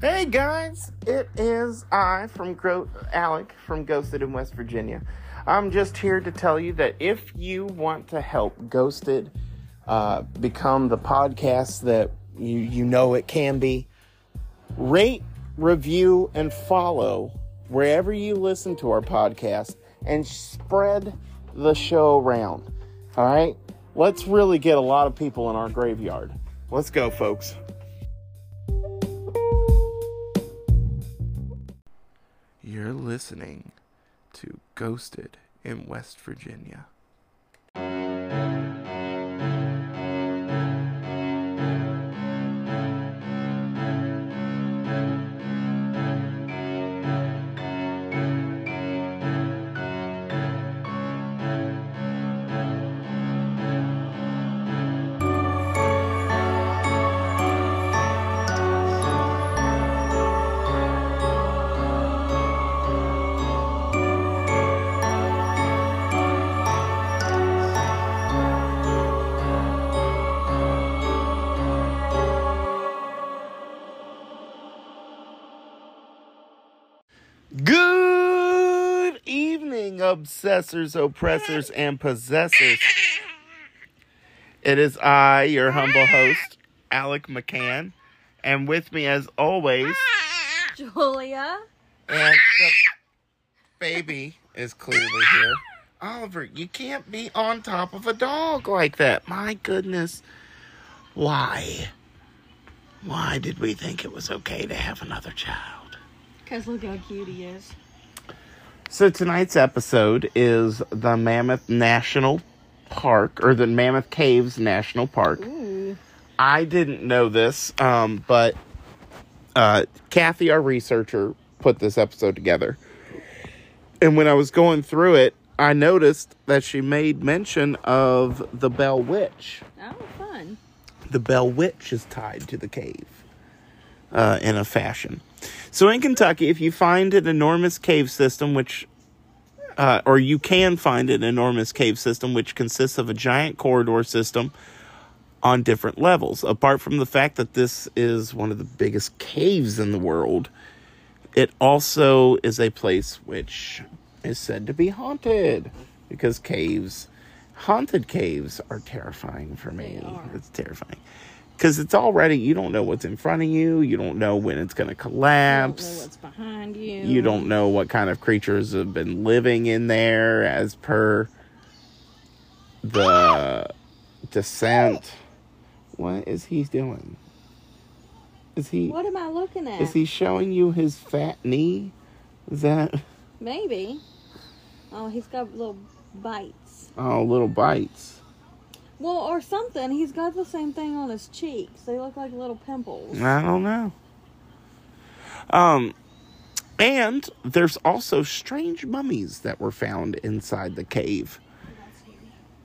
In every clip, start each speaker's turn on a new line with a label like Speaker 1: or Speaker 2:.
Speaker 1: Hey guys, it is I from Gro- Alec from Ghosted in West Virginia. I'm just here to tell you that if you want to help Ghosted uh, become the podcast that you you know it can be, rate, review, and follow wherever you listen to our podcast, and spread the show around. All right, let's really get a lot of people in our graveyard. Let's go, folks. Listening to Ghosted in West Virginia. Obsessors, oppressors, and possessors. It is I, your humble host, Alec McCann, and with me, as always,
Speaker 2: Julia.
Speaker 1: and the baby is clearly here. Oliver, you can't be on top of a dog like that. My goodness. Why? Why did we think it was okay to have another child?
Speaker 2: Because look how cute he is.
Speaker 1: So tonight's episode is the Mammoth National Park or the Mammoth Caves National Park.
Speaker 2: Ooh.
Speaker 1: I didn't know this, um, but uh, Kathy, our researcher, put this episode together. And when I was going through it, I noticed that she made mention of the Bell Witch.
Speaker 2: Oh, fun.
Speaker 1: The Bell Witch is tied to the cave uh, in a fashion. So in Kentucky, if you find an enormous cave system, which, uh, or you can find an enormous cave system, which consists of a giant corridor system on different levels. Apart from the fact that this is one of the biggest caves in the world, it also is a place which is said to be haunted because caves, haunted caves, are terrifying for me. It's terrifying because it's already you don't know what's in front of you. You don't know when it's going to
Speaker 2: I don't know
Speaker 1: collapse.
Speaker 2: what's behind you.
Speaker 1: You don't know what kind of creatures have been living in there as per the descent. What is he doing? Is he
Speaker 2: What am I looking at?
Speaker 1: is he showing you his fat knee? Is that
Speaker 2: Maybe. Oh, he's got little bites.
Speaker 1: oh little bites?
Speaker 2: Well, or something. He's got the same thing on his cheeks. They look like little pimples.
Speaker 1: I don't know. Um, and there's also strange mummies that were found inside the cave.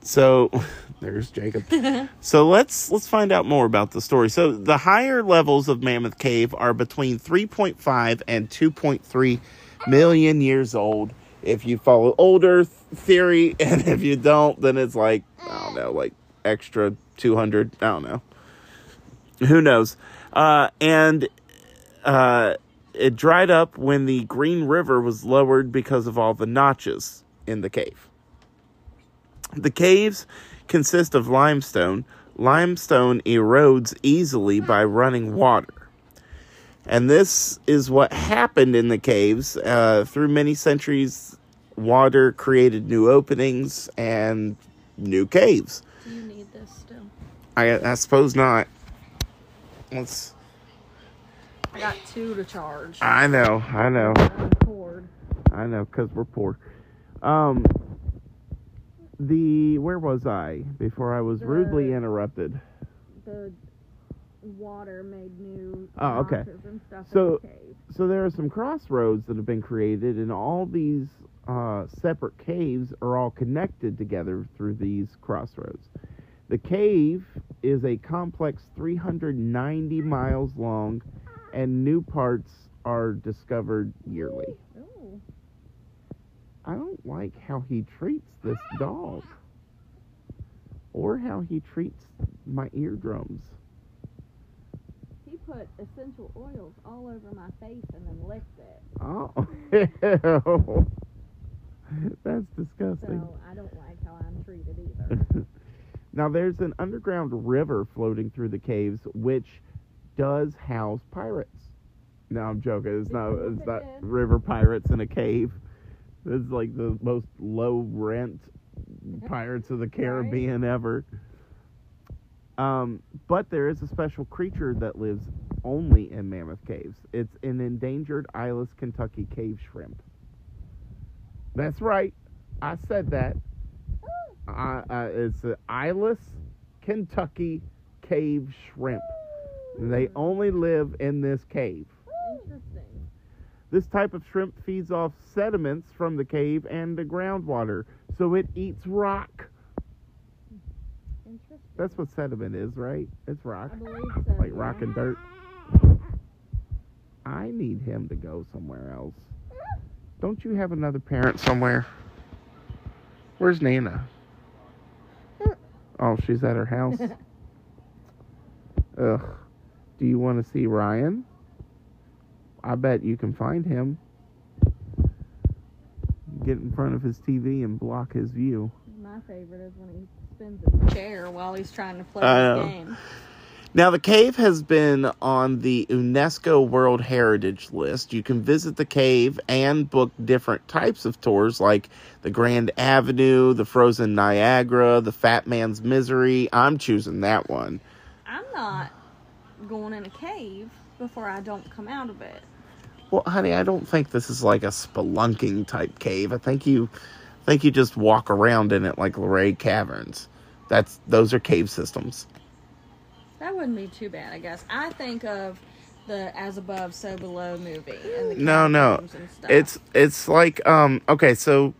Speaker 1: So there's Jacob. so let's let's find out more about the story. So the higher levels of Mammoth Cave are between 3.5 and 2.3 million years old. If you follow older th- theory, and if you don't, then it's like I don't know, like extra 200. I don't know. Who knows? Uh, and uh, it dried up when the Green River was lowered because of all the notches in the cave. The caves consist of limestone. Limestone erodes easily by running water. And this is what happened in the caves. Uh, through many centuries, water created new openings and new caves. I, I suppose not. Let's.
Speaker 2: I got two to charge.
Speaker 1: I know, I know. I know, because we're poor. Um, the where was I before I was rudely interrupted?
Speaker 2: The water made new
Speaker 1: Oh, okay.
Speaker 2: and stuff
Speaker 1: So-
Speaker 2: in the.
Speaker 1: So there are some crossroads that have been created, and all these uh, separate caves are all connected together through these crossroads. The cave is a complex 390 miles long, and new parts are discovered yearly.
Speaker 2: Ooh.
Speaker 1: I don't like how he treats this dog. Or how he treats my eardrums.
Speaker 2: He put essential oils all over my face and then licked it.
Speaker 1: Oh. That's disgusting.
Speaker 2: So I don't like how I'm treated either.
Speaker 1: now, there's an underground river floating through the caves, which does house pirates. No, I'm joking. It's not. It's not river pirates in a cave. It's like the most low rent Pirates of the Caribbean ever. Um, but there is a special creature that lives only in Mammoth Caves. It's an endangered Eyeless Kentucky cave shrimp. That's right. I said that. Uh, uh, it's an Eyeless Kentucky cave shrimp. They only live in this cave.
Speaker 2: Interesting.
Speaker 1: This type of shrimp feeds off sediments from the cave and the groundwater, so it eats rock.
Speaker 2: Interesting.
Speaker 1: That's what sediment is, right? It's rock.
Speaker 2: I believe so.
Speaker 1: Like rock and dirt. I need him to go somewhere else. Don't you have another parent somewhere? Where's Nana? Oh, she's at her house. Ugh. Do you want to see Ryan? I bet you can find him. Get in front of his TV and block his view.
Speaker 2: My favorite is when he spins his chair while he's trying to play
Speaker 1: I
Speaker 2: his game.
Speaker 1: Now, the cave has been on the UNESCO World Heritage List. You can visit the cave and book different types of tours like the Grand Avenue, the Frozen Niagara, the Fat Man's Misery. I'm choosing that one.
Speaker 2: I'm not going in a cave before I don't come out of it.
Speaker 1: Well, honey, I don't think this is like a spelunking type cave. I think you I think you just walk around in it like Luray Caverns. That's those are cave systems.
Speaker 2: That wouldn't be too bad, I guess. I think of the As Above, So Below movie and the
Speaker 1: No, no. It's it's like um okay, so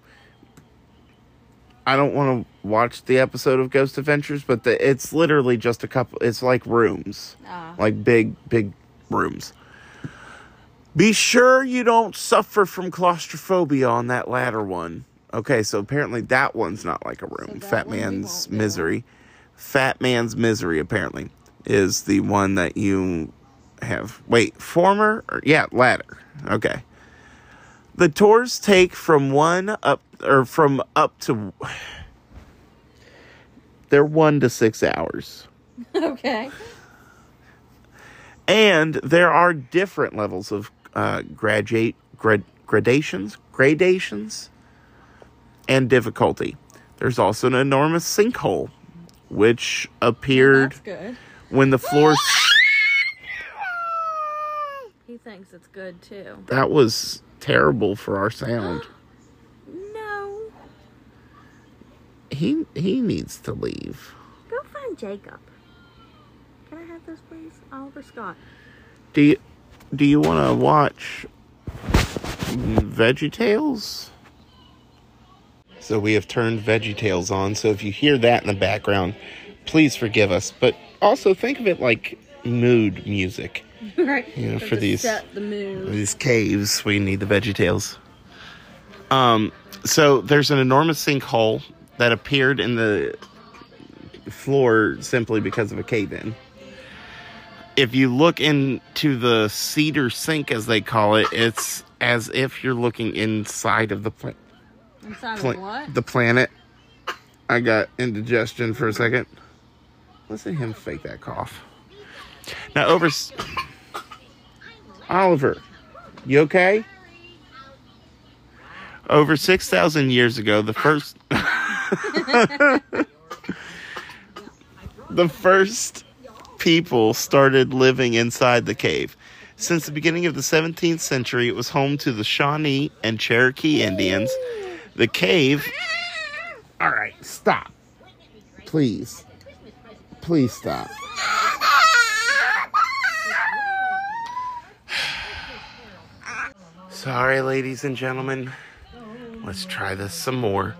Speaker 1: I don't want to watch the episode of Ghost Adventures, but the, it's literally just a couple. It's like rooms,
Speaker 2: Ah.
Speaker 1: like big big rooms. Be sure you don't suffer from claustrophobia on that latter one. Okay, so apparently that one's not like a room.
Speaker 2: that
Speaker 1: Fat Man's. Misery. Fat Man's Misery apparently is the one that you have. Wait, former? Or, yeah, ladder. Okay. The tours take from one up or from up to. They're one to six hours.
Speaker 2: okay.
Speaker 1: And there are different levels of uh, graduate grad, gradations, gradations, and difficulty. There's also an enormous sinkhole, which appeared
Speaker 2: That's good.
Speaker 1: When the floor.
Speaker 2: He thinks it's good too.
Speaker 1: that was terrible for our sound.
Speaker 2: No.
Speaker 1: He he needs to leave.
Speaker 2: Go find Jacob. Can I have this, please? Oliver Scott.
Speaker 1: Do you do you want to watch VeggieTales? So we have turned VeggieTales on. So if you hear that in the background, please forgive us. But also think of it like mood music.
Speaker 2: right.
Speaker 1: You know, for these-
Speaker 2: Set the mood.
Speaker 1: These caves, we need the VeggieTales. Um, so there's an enormous sinkhole that appeared in the floor simply because of a cave in. If you look into the cedar sink, as they call it, it's as if you're looking inside of the planet.
Speaker 2: Inside
Speaker 1: pla-
Speaker 2: of what?
Speaker 1: the planet. I got indigestion for a second. Listen to him fake that cough. Now over. Oliver, you okay? Over 6,000 years ago, the first. the first people started living inside the cave. Since the beginning of the 17th century, it was home to the Shawnee and Cherokee Indians. The cave. All right, stop. Please. Please stop. Sorry, ladies and gentlemen. Let's try this some more.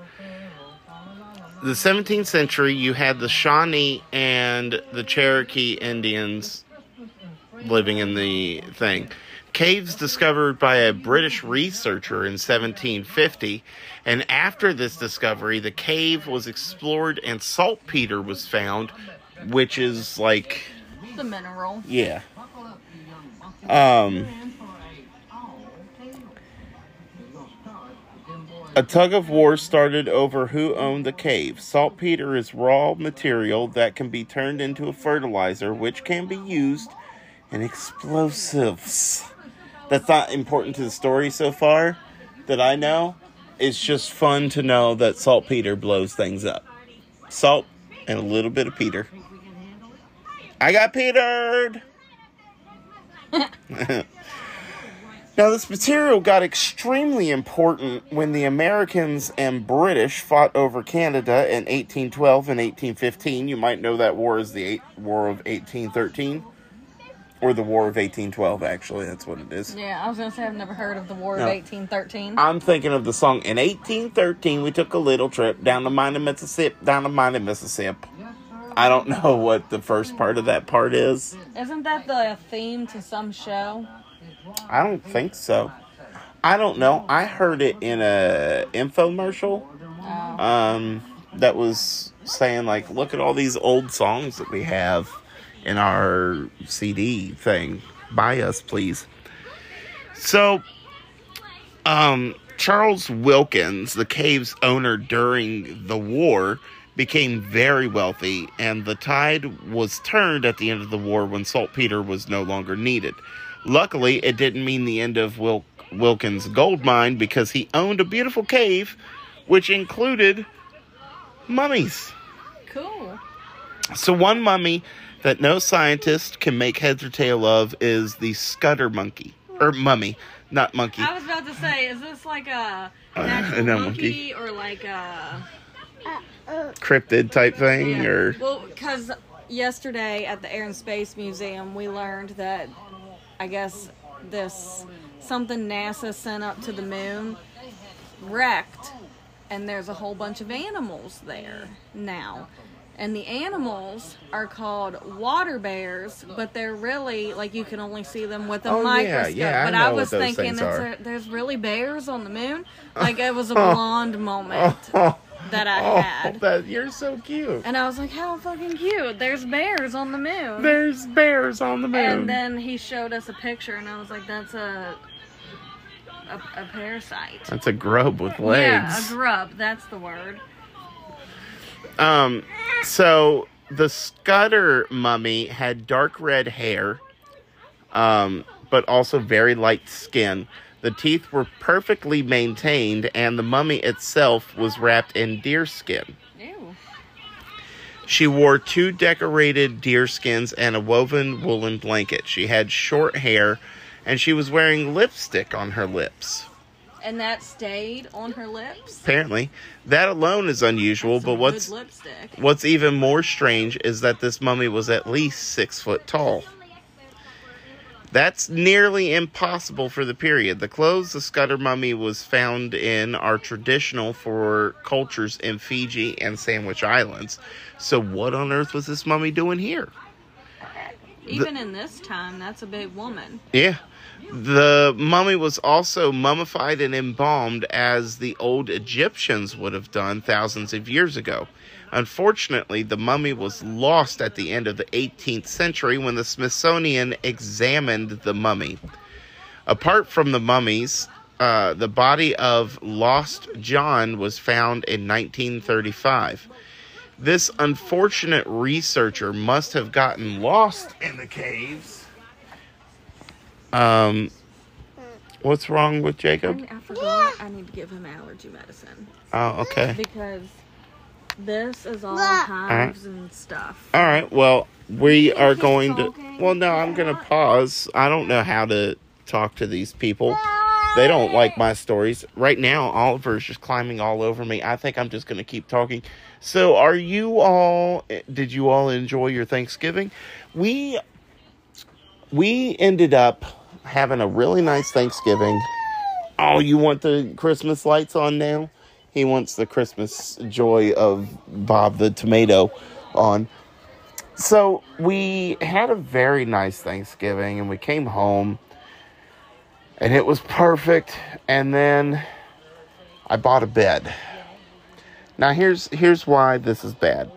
Speaker 1: The 17th century, you had the Shawnee and the Cherokee Indians living in the thing. Caves discovered by a British researcher in 1750, and after this discovery, the cave was explored and saltpeter was found, which is like,
Speaker 2: The mineral.
Speaker 1: yeah. Um, a tug of war started over who owned the cave. Saltpeter is raw material that can be turned into a fertilizer, which can be used in explosives. That's not important to the story so far that I know. It's just fun to know that saltpeter blows things up. Salt and a little bit of peter. I got petered! now, this material got extremely important when the Americans and British fought over Canada in 1812 and 1815. You might know that war is the eight, War of 1813. Or the War of 1812, actually. That's what it is.
Speaker 2: Yeah, I was gonna say I've never heard of the War
Speaker 1: No.
Speaker 2: of 1813.
Speaker 1: I'm thinking of the song. In 1813, we took a little trip down the mine of Mississippi, down the mine of Mississippi. I don't know what the first part of that part is.
Speaker 2: Isn't that the theme to some show?
Speaker 1: I don't think so. I don't know. I heard it in a infomercial
Speaker 2: Oh.
Speaker 1: um, that was saying like, look at all these old songs that we have in our CD thing. Buy us, please. So, um, Charles Wilkins, the cave's owner during the war, became very wealthy, and the tide was turned at the end of the war when saltpeter was no longer needed. Luckily, it didn't mean the end of Wil- Wilkins' gold mine because he owned a beautiful cave which included mummies.
Speaker 2: Cool.
Speaker 1: So, one mummy that no scientist can make heads or tail of is the Scudder monkey. Or mummy, not monkey.
Speaker 2: I was about to say, is this like a
Speaker 1: Uh, no,
Speaker 2: monkey, or like a
Speaker 1: Cryptid type thing, or.
Speaker 2: Well, because yesterday at the Air and Space Museum, we learned that I guess this something NASA sent up to the moon wrecked, and there's a whole bunch of animals there now. And the animals are called water bears, but they're really like you can only see them with a
Speaker 1: Oh,
Speaker 2: microscope.
Speaker 1: yeah, I
Speaker 2: but I was thinking, a, there's really bears on the moon. Like it was a blonde moment that I
Speaker 1: oh,
Speaker 2: had.
Speaker 1: that, you're so cute.
Speaker 2: And I was like, how fucking cute. There's bears on the moon.
Speaker 1: There's bears on the moon.
Speaker 2: and then he showed us a picture, and I was like, that's a a, a parasite.
Speaker 1: That's a grub with legs.
Speaker 2: Yeah, a grub. That's the word.
Speaker 1: Um, so the Scudder mummy had dark red hair, um, but also very light skin. The teeth were perfectly maintained, and the mummy itself was wrapped in deer skin.
Speaker 2: Ew.
Speaker 1: She wore two decorated deer skins and a woven woolen blanket. She had short hair, and she was wearing lipstick on her lips.
Speaker 2: And that stayed on her lips.
Speaker 1: Apparently, that alone is unusual. But what's? What's even more strange is that this mummy was at least six foot tall. That's nearly impossible for the period. The clothes the Scudder mummy was found in are traditional for cultures in Fiji and Sandwich Islands. So, what on earth was this mummy doing here?
Speaker 2: Even in this time, that's a big woman.
Speaker 1: Yeah. The mummy was also mummified and embalmed as the old Egyptians would have done thousands of years ago. Unfortunately, the mummy was lost at the end of the 18th century when the Smithsonian examined the mummy. Apart from the mummies, uh, the body of Lost John was found in 1935. This unfortunate researcher must have gotten lost in the caves. Um, what's wrong with
Speaker 2: I,
Speaker 1: Jacob?
Speaker 2: I forgot. I need to give him allergy medicine
Speaker 1: Oh, okay.
Speaker 2: because this is all hives and stuff.
Speaker 1: All right. Well, we are going to. Well, no, I'm going to pause. I don't know how to talk to these people. They don't like my stories. Right now, Oliver's just climbing all over me. I think I'm just going to keep talking. So, are you all did you all enjoy your Thanksgiving? We we ended up having a really nice Thanksgiving. Oh, you want the Christmas lights on now? He wants the Christmas joy of Bob the tomato on. So, we had a very nice Thanksgiving and we came home and it was perfect and then I bought a bed. Now here's here's why this is bad.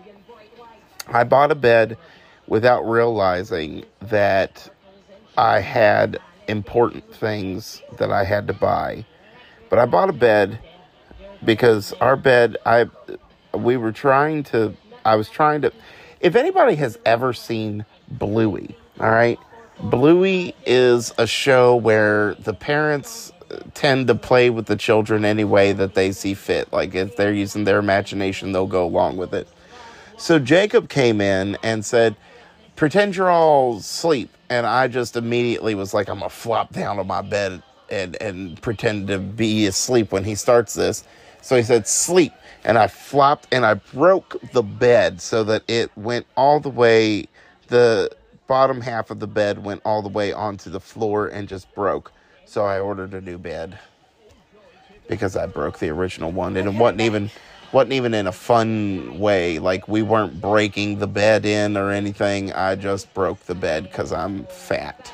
Speaker 1: I bought a bed without realizing that I had important things that I had to buy. But I bought a bed because our bed I we were trying to I was trying to if anybody has ever seen Bluey, all right? Bluey is a show where the parents tend to play with the children any way that they see fit. Like if they're using their imagination, they'll go along with it. So Jacob came in and said, Pretend you're all asleep. And I just immediately was like, I'm going to flop down on my bed and, and pretend to be asleep when he starts this. So he said, Sleep. And I flopped and I broke the bed so that it went all the way, the bottom half of the bed went all the way onto the floor and just broke. So I ordered a new bed because I broke the original one and it wasn't even wasn't even in a fun way. Like we weren't breaking the bed in or anything. I just broke the bed because I'm fat,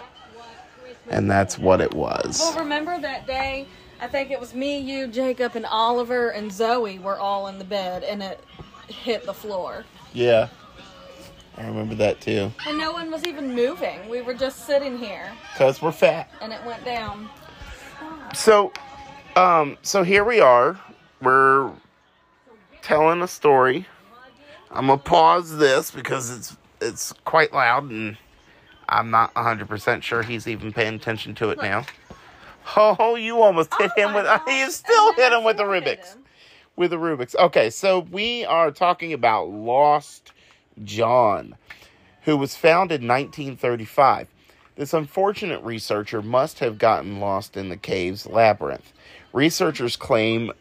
Speaker 1: and that's what it was.
Speaker 2: Well, remember that day? I think it was me, you, Jacob, and Oliver and Zoe were all in the bed, and it hit the floor.
Speaker 1: Yeah, I remember that too.
Speaker 2: And no one was even moving. We were just sitting here,
Speaker 1: Cause we're fat.
Speaker 2: and it went down.
Speaker 1: So, um, so here we are. We're telling a story. I'm gonna pause this because it's it's quite loud and I'm not 100% sure he's even paying attention to it now. Oh, you almost hit
Speaker 2: Oh
Speaker 1: him with you still hit him with the Rubik's. With the Rubik's. Okay, so we are talking about Lost John, who was found in 1935. This unfortunate researcher must have gotten lost in the cave's labyrinth. Researchers claim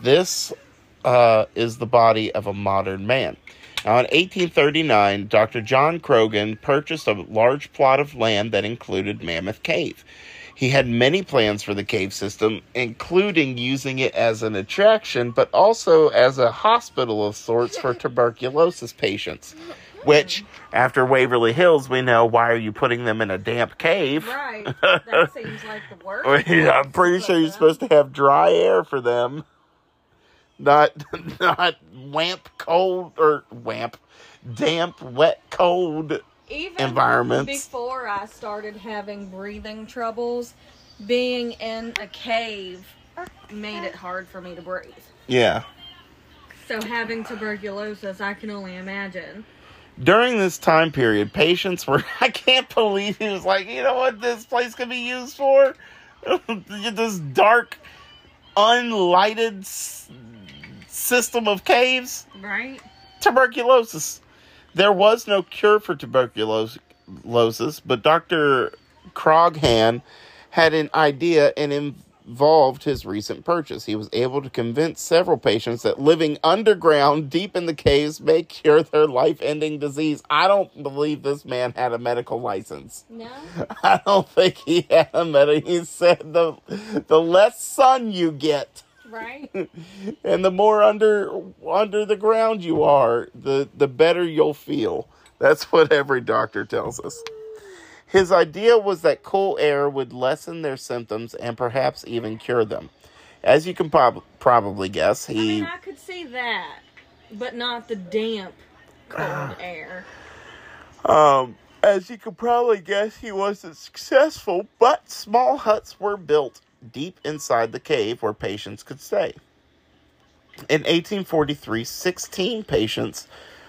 Speaker 1: this uh, is the body of a modern man. Now, in 1839, Dr. John Croghan purchased a large plot of land that included Mammoth Cave. He had many plans for the cave system, including using it as an attraction, but also as a hospital of sorts for tuberculosis patients. Which, after Waverly Hills, we know why are you putting them in a damp cave?
Speaker 2: Right. That seems like the worst.
Speaker 1: I'm pretty sure you're supposed to have dry air for them, not not wamp cold or wamp damp, wet, cold.
Speaker 2: Even
Speaker 1: environments.
Speaker 2: before I started having breathing troubles, being in a cave made it hard for me to breathe.
Speaker 1: Yeah.
Speaker 2: So having tuberculosis, I can only imagine.
Speaker 1: During this time period, patients were. I can't believe he was like, you know what this place could be used for? this dark, unlighted system of caves.
Speaker 2: Right?
Speaker 1: tuberculosis. There was no cure for tuberculosis, but Dr. Croghan had an idea and involved his recent purchase. He was able to convince several patients that living underground deep in the caves may cure their life ending disease. I don't believe this man had a medical license.
Speaker 2: No.
Speaker 1: I don't think he had a medical. He said the, the less sun you get
Speaker 2: Right?
Speaker 1: and the more under under the ground you are, the the better you'll feel. That's what every doctor tells us. His idea was that cool air would lessen their symptoms and perhaps even cure them. As you can prob- probably guess, he.
Speaker 2: I mean, I could see that, but not the damp, cold air.
Speaker 1: Um, as you can probably guess, he wasn't successful, but small huts were built deep inside the cave where patients could stay. In 1843, 16 patients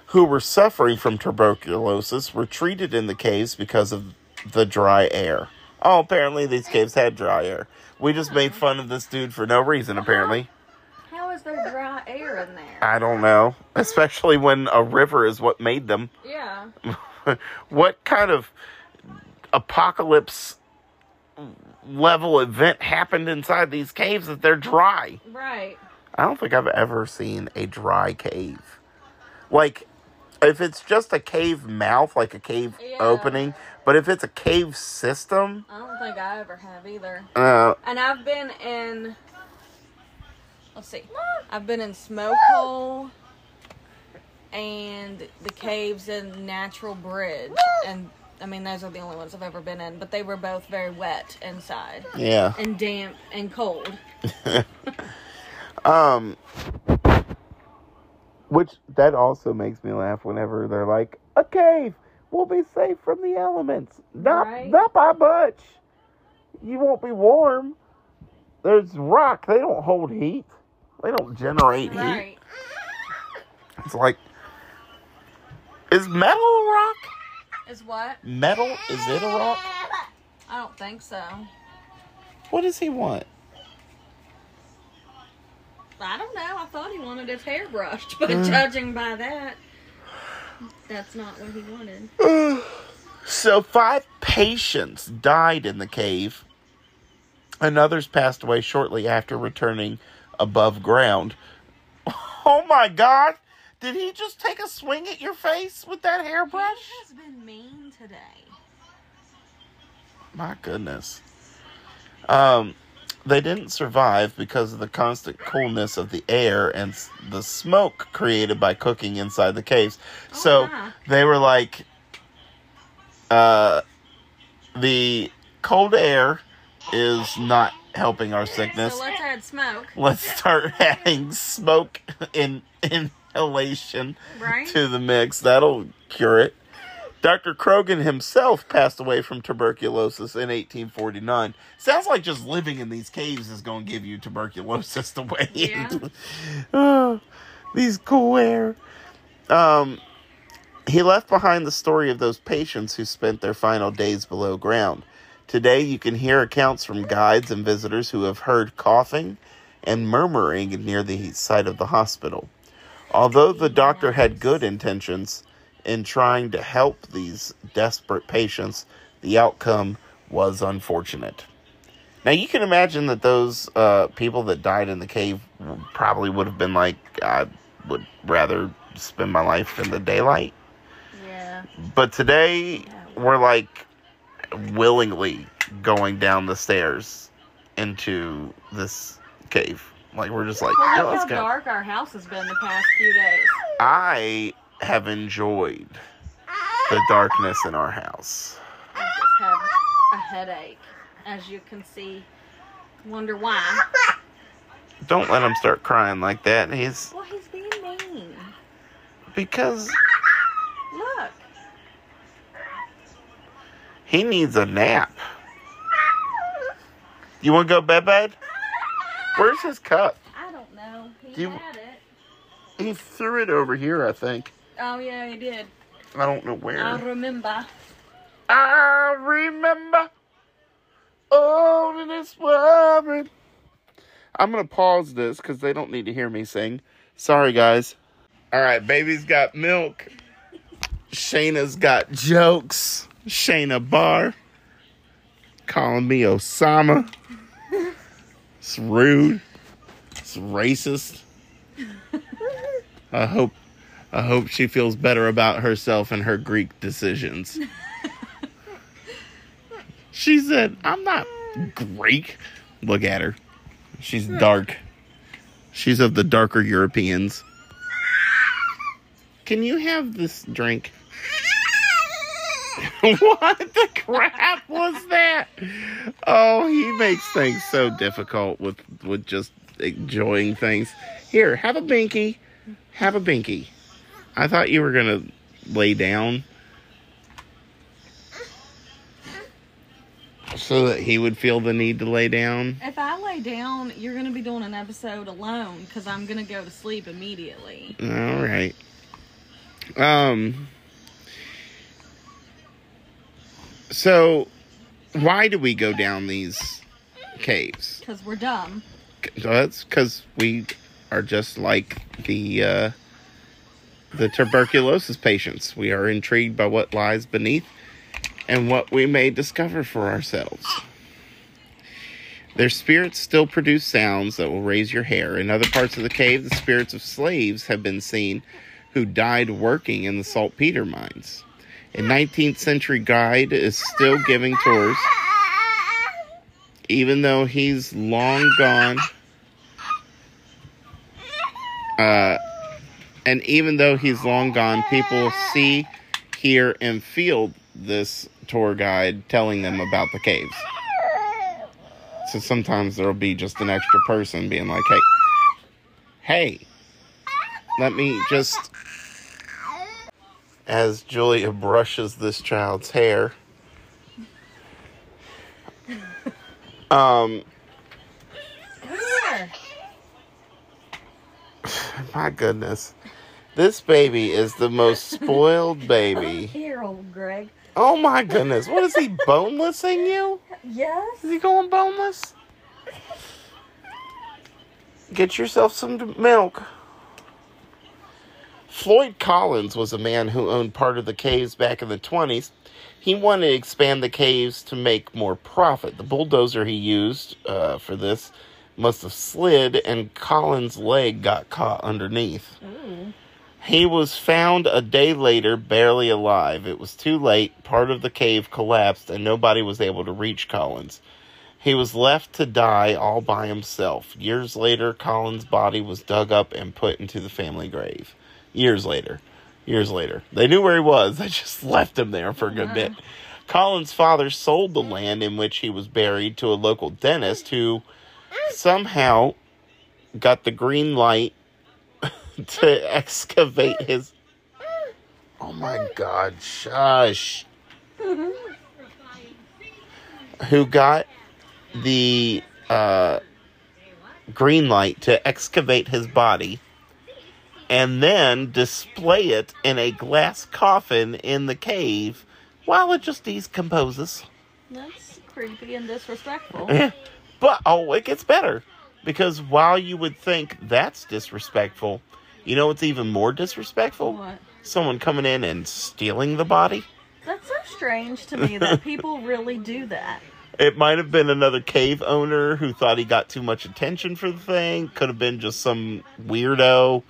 Speaker 1: who were suffering from tuberculosis were treated in the caves because of the dry air. Oh, apparently these caves had dry air. We just made fun of this dude for no reason, apparently.
Speaker 2: How is there dry air in there?
Speaker 1: I don't know. Especially when a river is what made them.
Speaker 2: Yeah.
Speaker 1: what kind of apocalypse level event happened inside these caves that they're dry?
Speaker 2: Right.
Speaker 1: I don't think I've ever seen a dry cave. Like, if it's just a cave mouth, like a cave
Speaker 2: Yeah.
Speaker 1: opening, but if it's a cave system,
Speaker 2: I don't think I ever have either.
Speaker 1: uh,
Speaker 2: And I've been in. Let's see. I've been in Smoke Hole and the caves in Natural Bridge. And I mean, those are the only ones I've ever been in. But they were both very wet inside
Speaker 1: yeah.
Speaker 2: and damp and cold.
Speaker 1: Um, which that also makes me laugh whenever they're like, a cave. we'll be safe from the elements. Not
Speaker 2: Right.
Speaker 1: not by much. You won't be warm. There's rock. They don't hold heat. They don't generate heat. It's like is metal rock?
Speaker 2: Is what?
Speaker 1: Metal is it a rock?
Speaker 2: I don't think so.
Speaker 1: What does he want?
Speaker 2: I don't know. I thought he wanted his hair brushed, but
Speaker 1: Mm.
Speaker 2: judging by that, that's not what he wanted.
Speaker 1: So five patients died in the cave, and others passed away shortly after returning above ground. Oh my God! Did he just take a swing at your face with that hairbrush?
Speaker 2: He has been mean today.
Speaker 1: My goodness. Um, they didn't survive because of the constant coolness of the air and the smoke created by cooking inside the caves. so
Speaker 2: my.
Speaker 1: they were like, uh, the cold air is not helping our sickness.
Speaker 2: So let's add smoke,
Speaker 1: Let's start adding smoke in in inhalation
Speaker 2: right?
Speaker 1: to the mix. That'll cure it. Dr. Croghan himself passed away from tuberculosis in 1849. Sounds like just living in these caves is going to give you tuberculosis the way.
Speaker 2: Yeah.
Speaker 1: oh, these cool air. Um, he left behind the story of those patients who spent their final days below ground. Today, you can hear accounts from guides and visitors who have heard coughing and murmuring near the site of the hospital. Although the doctor had good intentions in trying to help these desperate patients, the outcome was unfortunate. Now, you can imagine that those uh, people that died in the cave probably would have been like, I would rather spend my life in the daylight.
Speaker 2: Yeah.
Speaker 1: But today, we're like willingly going down the stairs into this cave. Like, we're just like,
Speaker 2: Well,
Speaker 1: "Yeah,
Speaker 2: look how
Speaker 1: go.
Speaker 2: dark our house has been the past few days.
Speaker 1: I have enjoyed the darkness in our house.
Speaker 2: I just have a headache, as you can see. Wonder why?
Speaker 1: Don't let him start crying like that. He's
Speaker 2: Well, he's being mean.
Speaker 1: because
Speaker 2: Look.
Speaker 1: he needs a nap. You want to go bed bed? Where's his cup?
Speaker 2: I don't know. He
Speaker 1: you-
Speaker 2: had it.
Speaker 1: He threw it over here, I think.
Speaker 2: Oh yeah, he did.
Speaker 1: I don't know where.
Speaker 2: I remember.
Speaker 1: I remember all in this world. I'm gonna pause this because they don't need to hear me sing. Sorry, guys. All right, baby's got milk. Shayna's got jokes. Shayna Barr calling me Osama. It's rude. It's racist. I hope I hope she feels better about herself and her Greek decisions. she said, I'm not Greek. Look at her. She's dark. She's of the darker Europeans. Can you have this drink? what the crap was that? Oh, he makes things so difficult with with just enjoying things. Here, have a binky. Have a binky. I thought you were gonna lay down so that he would feel the need to lay down.
Speaker 2: If I lay down, you're gonna be doing an episode alone because I'm gonna go to sleep immediately.
Speaker 1: All right. Um. So, why do we go down these caves?
Speaker 2: Because we're dumb.
Speaker 1: That's because we are just like the uh, the tuberculosis patients. We are intrigued by what lies beneath and what we may discover for ourselves. Their spirits still produce sounds that will raise your hair. In other parts of the cave, the spirits of slaves have been seen who died working in the saltpeter mines. A 19th century guide is still giving tours, even though he's long gone. Uh, and even though he's long gone, people see, hear, and feel this tour guide telling them about the caves. So sometimes there'll be just an extra person being like, hey, hey, let me just. As Julia brushes this child's hair. Um, my goodness. This baby is the most spoiled baby.
Speaker 2: Here, old Greg.
Speaker 1: Oh my goodness. What is he bonelessing you?
Speaker 2: Yes.
Speaker 1: Is he going boneless? Get yourself some milk. Floyd Collins was a man who owned part of the caves back in the 20s. He wanted to expand the caves to make more profit. The bulldozer he used uh, for this must have slid, and Collins' leg got caught underneath.
Speaker 2: Ooh.
Speaker 1: He was found a day later, barely alive. It was too late. Part of the cave collapsed, and nobody was able to reach Collins. He was left to die all by himself. Years later, Collins' body was dug up and put into the family grave. Years later. Years later. They knew where he was, they just left him there for a good bit. Collins' father sold the land in which he was buried to a local dentist who somehow got the green light to excavate his. Oh my god, shush. Who got the uh, green light to excavate his body and then display it in a glass coffin in the cave while it just decomposes.
Speaker 2: That's creepy and disrespectful.
Speaker 1: But oh, it gets better because while you would think that's disrespectful, you know what's even more disrespectful?
Speaker 2: What?
Speaker 1: Someone coming in and stealing the body.
Speaker 2: That's so strange to me that people really do that.
Speaker 1: It might have been another cave owner who thought he got too much attention for the thing. Could have been just some weirdo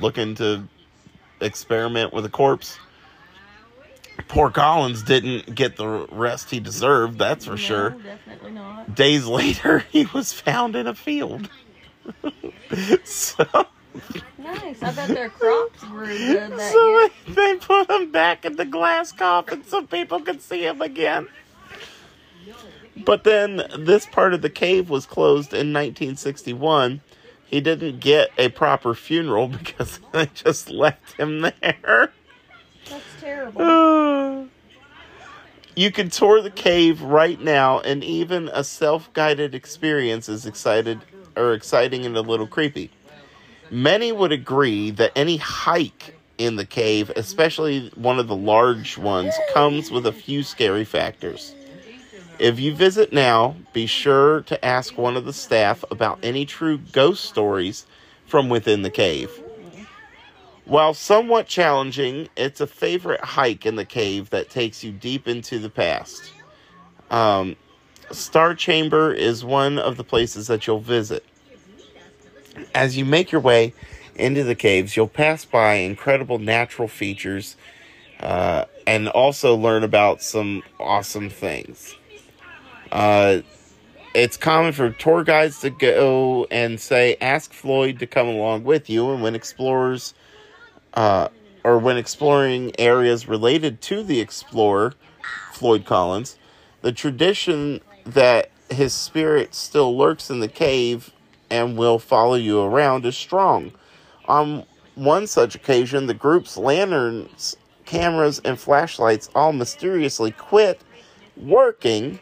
Speaker 1: looking to experiment with a corpse. Poor Collins didn't get the rest he deserved, that's for
Speaker 2: No,
Speaker 1: sure.
Speaker 2: Definitely not.
Speaker 1: Days later, he was found in a field. so,
Speaker 2: Nice. I bet their crops grew good that
Speaker 1: so
Speaker 2: year.
Speaker 1: they, they put him back in the glass coffin so people could see him again. But then this part of the cave was closed in 1961. He didn't get a proper funeral because they just left him there.
Speaker 2: That's terrible.
Speaker 1: you can tour the cave right now, and even a self-guided experience is excited or exciting and a little creepy. Many would agree that any hike in the cave, especially one of the large ones, comes with a few scary factors. If you visit now, be sure to ask one of the staff about any true ghost stories from within the cave. While somewhat challenging, it's a favorite hike in the cave that takes you deep into the past. Um, Star Chamber is one of the places that you'll visit. As you make your way into the caves, you'll pass by incredible natural features uh, and also learn about some awesome things. Uh, it's common for tour guides to go and say, ask Floyd to come along with you, and when explorers uh, or when exploring areas related to the explorer, Floyd Collins, the tradition that his spirit still lurks in the cave and will follow you around is strong. On one such occasion, the group's lanterns, cameras, and flashlights all mysteriously quit working,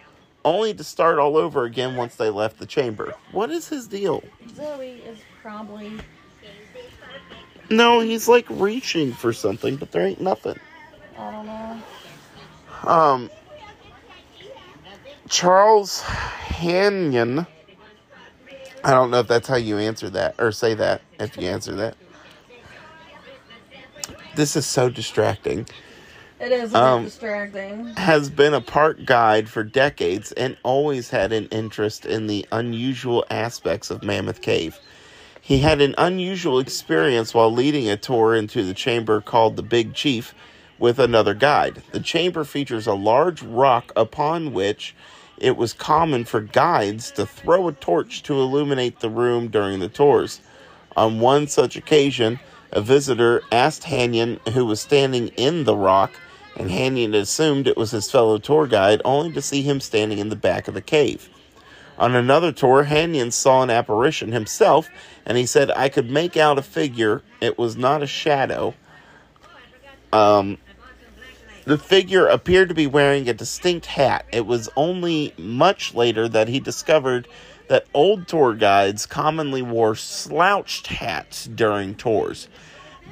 Speaker 1: only to start all over again once they left the chamber. What is his deal?
Speaker 2: Zoe is probably.
Speaker 1: No, he's like reaching for something, but there ain't nothing.
Speaker 2: I don't know.
Speaker 1: Um, Charles Hanyon. I don't know if that's how you answer that or say that if you answer that. This is so distracting.
Speaker 2: It is a
Speaker 1: Um,
Speaker 2: distracting.
Speaker 1: Has been a park guide for decades and always had an interest in the unusual aspects of Mammoth Cave. He had an unusual experience while leading a tour into the chamber called the Big Chief with another guide. The chamber features a large rock upon which it was common for guides to throw a torch to illuminate the room during the tours. On one such occasion, a visitor asked Hanyon who was standing in the rock, and Hanyon assumed it was his fellow tour guide, only to see him standing in the back of the cave. On another tour, Hanyon saw an apparition himself, and he said, I could make out a figure. It was not a shadow. Um, The figure appeared to be wearing a distinct hat. It was only much later that he discovered that old tour guides commonly wore slouched hats during tours.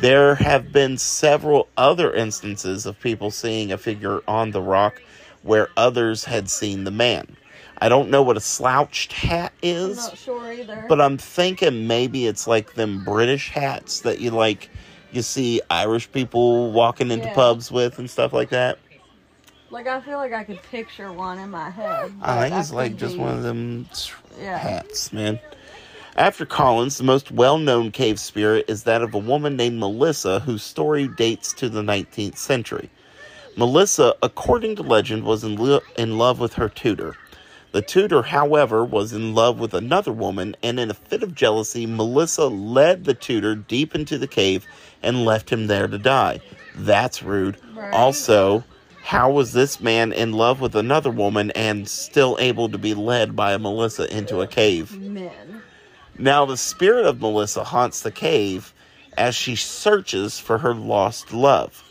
Speaker 1: There have been several other instances of people seeing a figure on the rock where others had seen the man. I don't know what a slouched hat is.
Speaker 2: I'm not sure either.
Speaker 1: but I'm thinking maybe it's like them British hats that you like you see Irish people walking into
Speaker 2: Yeah.
Speaker 1: pubs with and stuff like that.
Speaker 2: like I feel like I could picture one in my head.
Speaker 1: I think it's
Speaker 2: could
Speaker 1: like just
Speaker 2: be-
Speaker 1: one of them
Speaker 2: Yeah.
Speaker 1: hats, man. After Collins, the most well known cave spirit is that of a woman named Melissa, whose story dates to the 19th century. Melissa, according to legend, was in, lo- in love with her tutor. The tutor, however, was in love with another woman, and in a fit of jealousy, Melissa led the tutor deep into the cave and left him there to die. That's rude.
Speaker 2: Right.
Speaker 1: Also, how was this man in love with another woman and still able to be led by a Melissa into a cave?
Speaker 2: Men.
Speaker 1: Now, the spirit of Melissa haunts the cave as she searches for her lost love.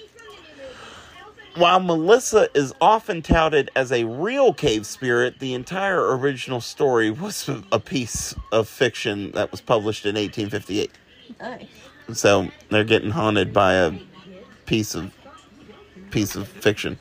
Speaker 1: While Melissa is often touted as a real cave spirit, the entire original story was a piece of fiction that was published in 1858.
Speaker 2: Nice.
Speaker 1: So they're getting haunted by a piece of piece of fiction.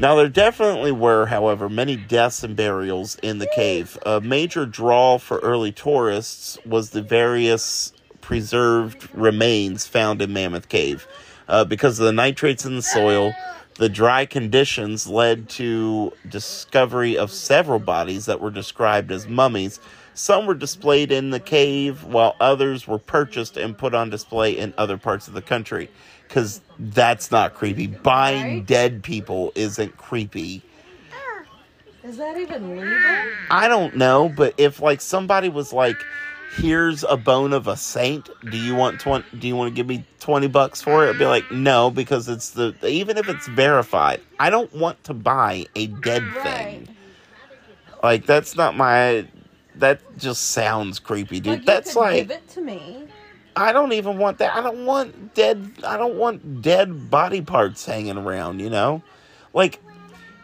Speaker 1: Now there definitely were, however, many deaths and burials in the cave. A major draw for early tourists was the various preserved remains found in Mammoth Cave. Uh, because of the nitrates in the soil, the dry conditions led to discovery of several bodies that were described as mummies. Some were displayed in the cave, while others were purchased and put on display in other parts of the country. Because that's not creepy. Buying
Speaker 2: Right?
Speaker 1: dead people isn't creepy.
Speaker 2: Is that even legal?
Speaker 1: I don't know, but if like somebody was like, "Here's a bone of a saint. Do you want twenty? Do you want to give me twenty bucks for it?" I'd be like, "No," because it's the even if it's verified, I don't want to buy a dead
Speaker 2: Right.
Speaker 1: thing. Like that's not my. That just sounds creepy, dude.
Speaker 2: Like,
Speaker 1: that's like
Speaker 2: give it to me.
Speaker 1: I don't even want that. I don't want dead. I don't want dead body parts hanging around. You know, like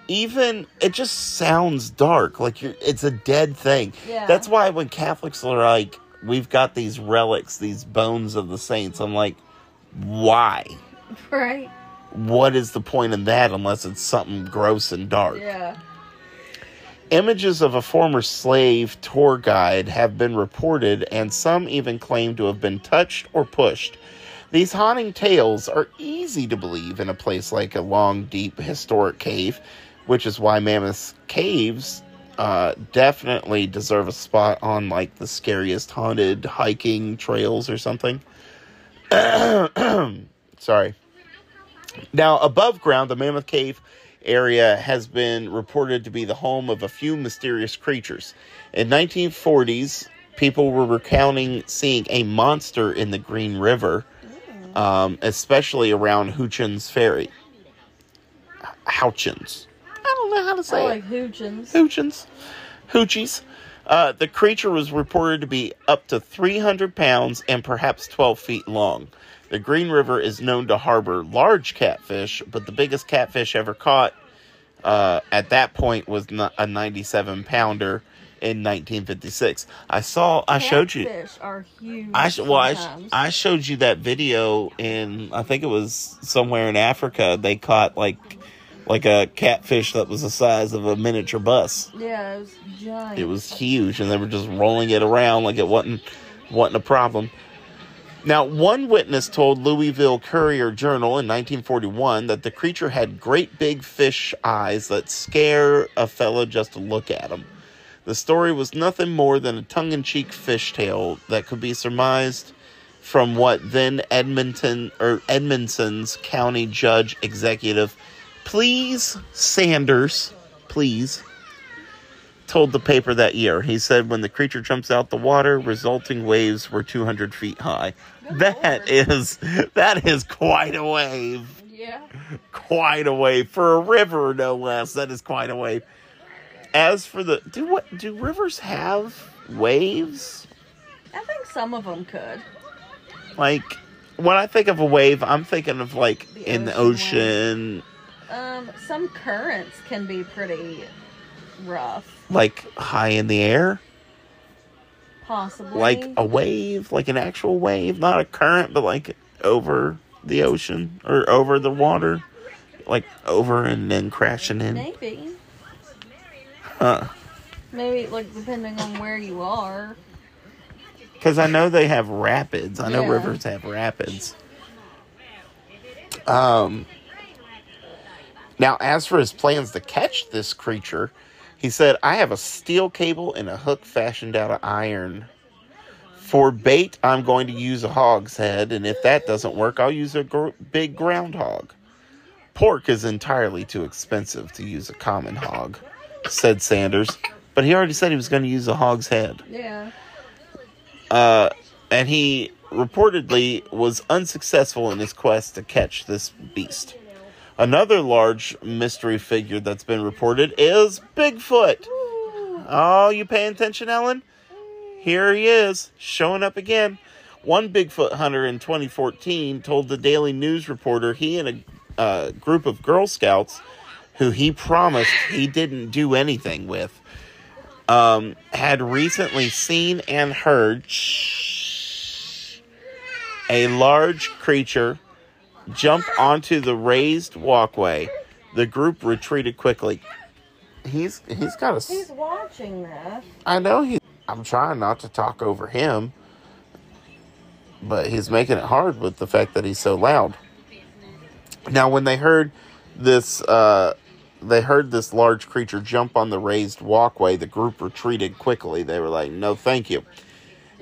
Speaker 1: even it just sounds dark. Like you're, it's a dead thing.
Speaker 2: Yeah.
Speaker 1: That's why when Catholics are like, we've got these relics, these bones of the saints. I'm like, why?
Speaker 2: Right.
Speaker 1: What is the point in that unless it's something gross and dark?
Speaker 2: Yeah.
Speaker 1: Images of a former slave tour guide have been reported, and some even claim to have been touched or pushed. These haunting tales are easy to believe in a place like a long, deep, historic cave, which is why Mammoth Caves uh, definitely deserve a spot on like the scariest haunted hiking trails or something. Sorry. Now, above ground, the Mammoth Cave area has been reported to be the home of a few mysterious creatures. In 1940s, people were recounting seeing a monster in the Green River, um, especially around Houchins Ferry. Houchins. I don't know how to say
Speaker 2: I
Speaker 1: it.
Speaker 2: like hoochins.
Speaker 1: Hoochins. Hoochies. Uh, the creature was reported to be up to 300 pounds and perhaps 12 feet long. The Green River is known to harbor large catfish, but the biggest catfish ever caught uh, at that point was n- a 97 pounder in 1956. I saw, I showed you.
Speaker 2: Catfish are huge.
Speaker 1: I sh- well, I, I showed you that video in I think it was somewhere in Africa. They caught like like a catfish that was the size of a miniature bus.
Speaker 2: yeah, it was giant.
Speaker 1: It was huge, and they were just rolling it around like it wasn't wasn't a problem. Now, one witness told Louisville Courier Journal in 1941 that the creature had great big fish eyes that scare a fellow just to look at them. The story was nothing more than a tongue-in-cheek fish tale that could be surmised from what then Edmonton or Edmondson's county judge executive, please Sanders, please told the paper that year. He said when the creature jumps out the water, resulting waves were 200 feet high. That is that is quite a wave.
Speaker 2: yeah.
Speaker 1: Quite a wave for a river, no less. That is quite a wave. As for the do what do rivers have waves?
Speaker 2: I think some of them could.
Speaker 1: Like when I think of a wave, I'm thinking of like
Speaker 2: The
Speaker 1: in the
Speaker 2: ocean
Speaker 1: ocean,
Speaker 2: Um, some currents can be pretty rough,
Speaker 1: Like high in the air?
Speaker 2: Possibly.
Speaker 1: Like a wave? Like an actual wave? Not a current, but like over the ocean or over the water? Like over and then crashing in?
Speaker 2: maybe,
Speaker 1: Huh.
Speaker 2: maybe like depending on where you are.
Speaker 1: Because I know they have rapids. I know
Speaker 2: Yeah.
Speaker 1: rivers have rapids. Um. Now, as for his plans to catch this creature, he said, "I have a steel cable and a hook fashioned out of iron. For bait, I'm going to use a hog's head, and if that doesn't work, I'll use a gr- big groundhog. Pork is entirely too expensive to use a common hog," said Sanders. But he already said he was going to use a hog's head
Speaker 2: Yeah.
Speaker 1: uh, and he reportedly was unsuccessful in his quest to catch this beast. Another large mystery figure that's been reported is Bigfoot. Oh, you paying attention, Ellen? Here he is, showing up again. One Bigfoot hunter in 2014 told the Daily News reporter he and a uh, group of Girl Scouts, who he promised he didn't do anything with, um, had recently seen and heard a large creature jump onto the raised walkway. The group retreated quickly. He's he's got a.
Speaker 2: He's watching this.
Speaker 1: I know he. I'm trying not to talk over him, but he's making it hard with the fact that he's so loud. Now, when they heard this, uh, they heard this large creature jump on the raised walkway. The group retreated quickly. They were like, "No, thank you."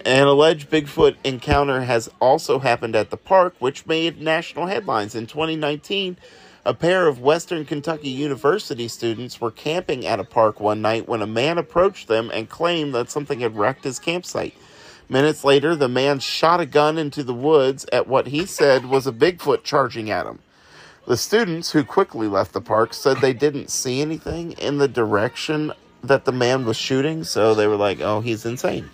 Speaker 1: An alleged Bigfoot encounter has also happened at the park, which made national headlines. In 2019, a pair of Western Kentucky University students were camping at a park one night when a man approached them and claimed that something had wrecked his campsite. Minutes later, the man shot a gun into the woods at what he said was a Bigfoot charging at him. The students, who quickly left the park, said they didn't see anything in the direction that the man was shooting, so they were like, oh, he's insane.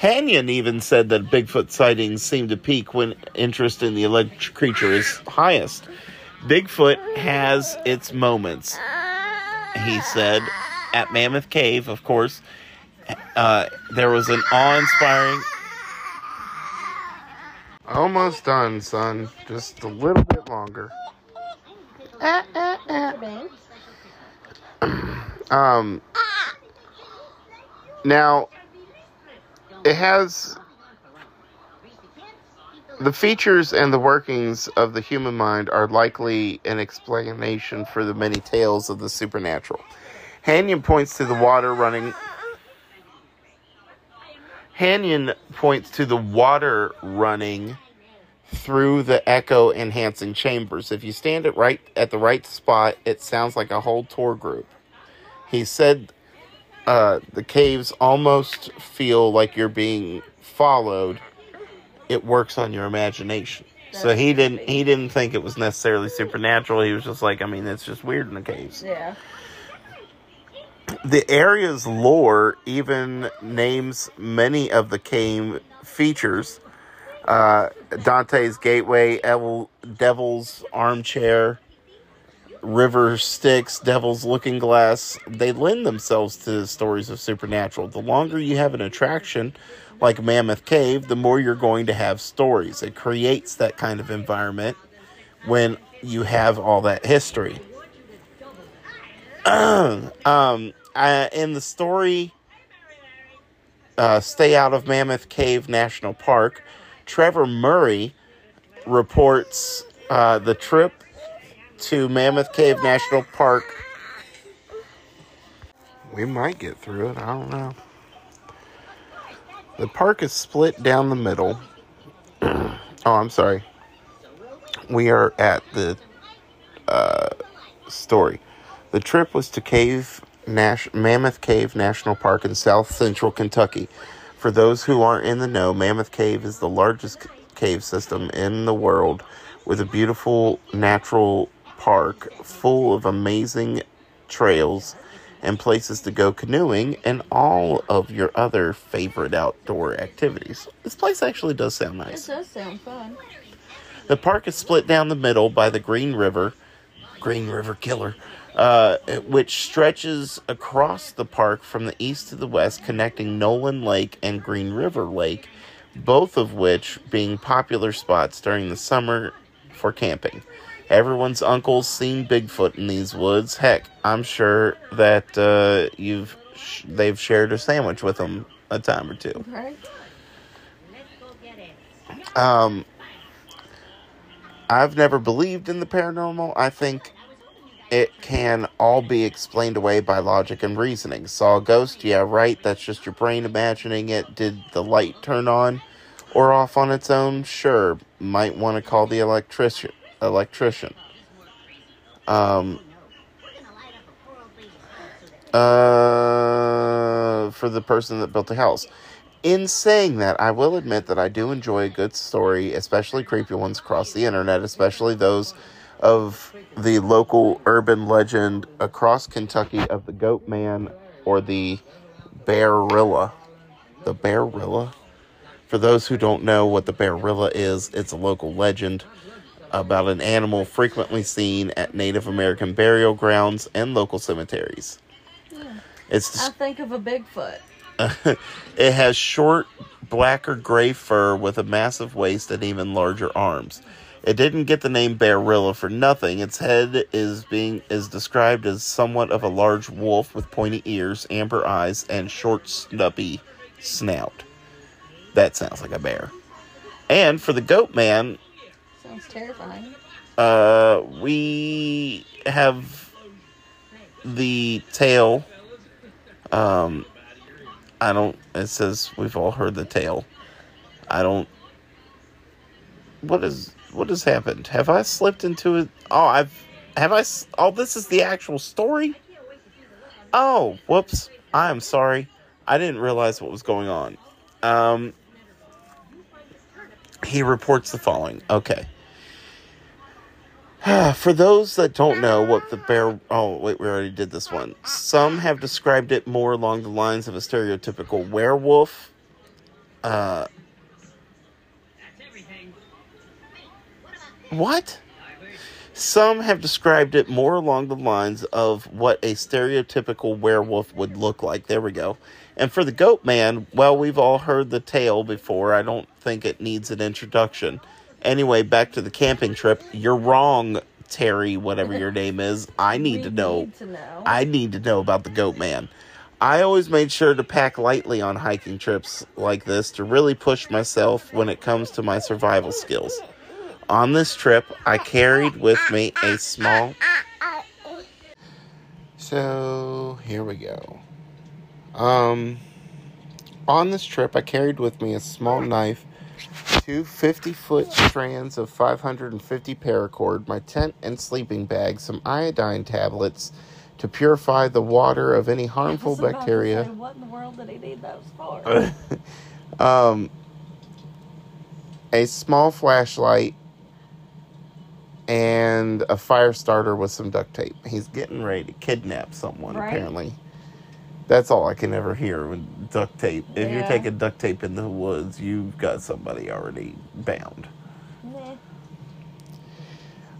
Speaker 1: Hanyon even said that Bigfoot sightings seem to peak when interest in the alleged creature is highest. Bigfoot has its moments, he said. At Mammoth Cave, of course, uh, there was an awe inspiring. Almost done, son. Just a little bit longer. Um, now, it has the features and the workings of the human mind are likely an explanation for the many tales of the supernatural. Hanyon points to the water running. Hanyon points to the water running through the echo enhancing chambers. If you stand at right at the right spot, it sounds like a whole tour group. He said uh, the caves almost feel like you're being followed. It works on your imagination. so he didn't he didn't think it was necessarily supernatural. He was just like, I mean, it's just weird in the caves.
Speaker 2: Yeah.
Speaker 1: The area's lore even names many of the cave features. Uh, Dante's Gateway, Evil, Devil's Armchair, River Styx, Devil's Looking Glass. They lend themselves to stories of supernatural. The longer you have an attraction like Mammoth Cave, the more you're going to have stories. It creates that kind of environment when you have all that history. um, uh, in the story, uh, Stay Out of Mammoth Cave National Park, Trevor Murray reports uh, the trip to Mammoth Cave National Park. We might get through it, I don't know. The park is split down the middle. oh, I'm sorry. We are at the uh, story. The trip was to Cave Nash- Mammoth Cave National Park in south central Kentucky. For those who aren't in the know, Mammoth Cave is the largest c- cave system in the world with a beautiful natural park full of amazing trails and places to go canoeing and all of your other favorite outdoor activities. This place actually does sound nice.
Speaker 2: It does sound fun.
Speaker 1: The park is split down the middle by the Green River, Green River Killer, uh, which stretches across the park from the east to the west, connecting Nolin Lake and Green River Lake, both of which being popular spots during the summer for camping. Everyone's uncle's seen Bigfoot in these woods. Heck, I'm sure that uh, you've sh- they've shared a sandwich with them a time or two.
Speaker 2: Right?
Speaker 1: Um, I've never believed in the paranormal. I think it can all be explained away by logic and reasoning. Saw a ghost? Yeah, right. That's just your brain imagining it. Did the light turn on or off on its own? Sure. Might want to call the electrician. Electrician. Um. Uh, for the person that built the house. In saying that, I will admit that I do enjoy a good story, especially creepy ones across the internet, especially those of the local urban legend across Kentucky of the Goat Man or the Bearilla. The Bearilla. For those who don't know what the Bearilla is, it's a local legend about an animal frequently seen at Native American burial grounds and local cemeteries. It's
Speaker 2: I think of a Bigfoot.
Speaker 1: it has short black or gray fur with a massive waist and even larger arms. It didn't get the name Bearilla for nothing. Its head is being is described as somewhat of a large wolf with pointy ears, amber eyes, and short snubby snout. That sounds like a bear. And for the goat man,
Speaker 2: Sounds terrifying.
Speaker 1: uh, we have the tale. Um, I don't. It says we've all heard the tale. I don't. What is what has happened? Have I slipped into it? Oh, I've have I. Oh, this is the actual story. Oh, whoops! I am sorry. I didn't realize what was going on. Um, he reports the following. Okay. For those that don't know what the bear oh wait we already did this one. Some have described it more along the lines of a stereotypical werewolf. Uh What? Some have described it more along the lines of what a stereotypical werewolf would look like. There we go. And for the goat man, well, we've all heard the tale before. I don't think it needs an introduction. Anyway, back to the camping trip. You're wrong, Terry, whatever your name is. I need to know.
Speaker 2: Need to know.
Speaker 1: I need to know about the goat man. I always made sure to pack lightly on hiking trips like this to really push myself when it comes to my survival skills. On this trip, I carried with me a small. So, here we go. Um, on this trip, I carried with me a small knife, two 50 foot strands of 550 paracord, my tent and sleeping bag, some iodine tablets to purify the water of any harmful
Speaker 2: I was about to
Speaker 1: bacteria.
Speaker 2: say, what in the world did he need those for?
Speaker 1: um, a small flashlight and a fire starter with some duct tape. He's getting ready to kidnap someone,
Speaker 2: Right.
Speaker 1: apparently. That's all I can ever hear with duct tape. If you're taking duct tape in the woods, you've got somebody already bound.
Speaker 2: Nah.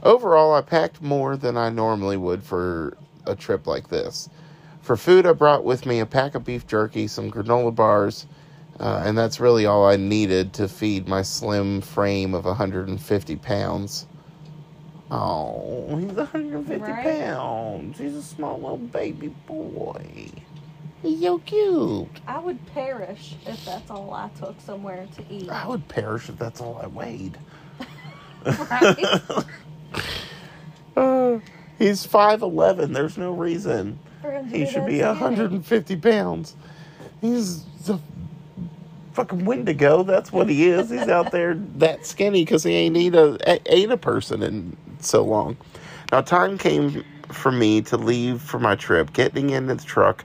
Speaker 1: Overall, I packed more than I normally would for a trip like this. For food, I brought with me a pack of beef jerky, some granola bars, uh, and that's really all I needed to feed my slim frame of 150 pounds. Oh, he's 150
Speaker 2: Right.
Speaker 1: pounds. He's a small little baby boy. He's so cute.
Speaker 2: I would perish if that's all I took somewhere to eat.
Speaker 1: I would perish if that's all I weighed. Uh, he's 5'11. There's no reason.
Speaker 2: For him to
Speaker 1: He should be
Speaker 2: skinny.
Speaker 1: 150 pounds. He's a fucking Wendigo. That's what he is. He's out there that skinny because he ain't eat a ate a person in so long. Now time came for me to leave for my trip. Getting in the truck,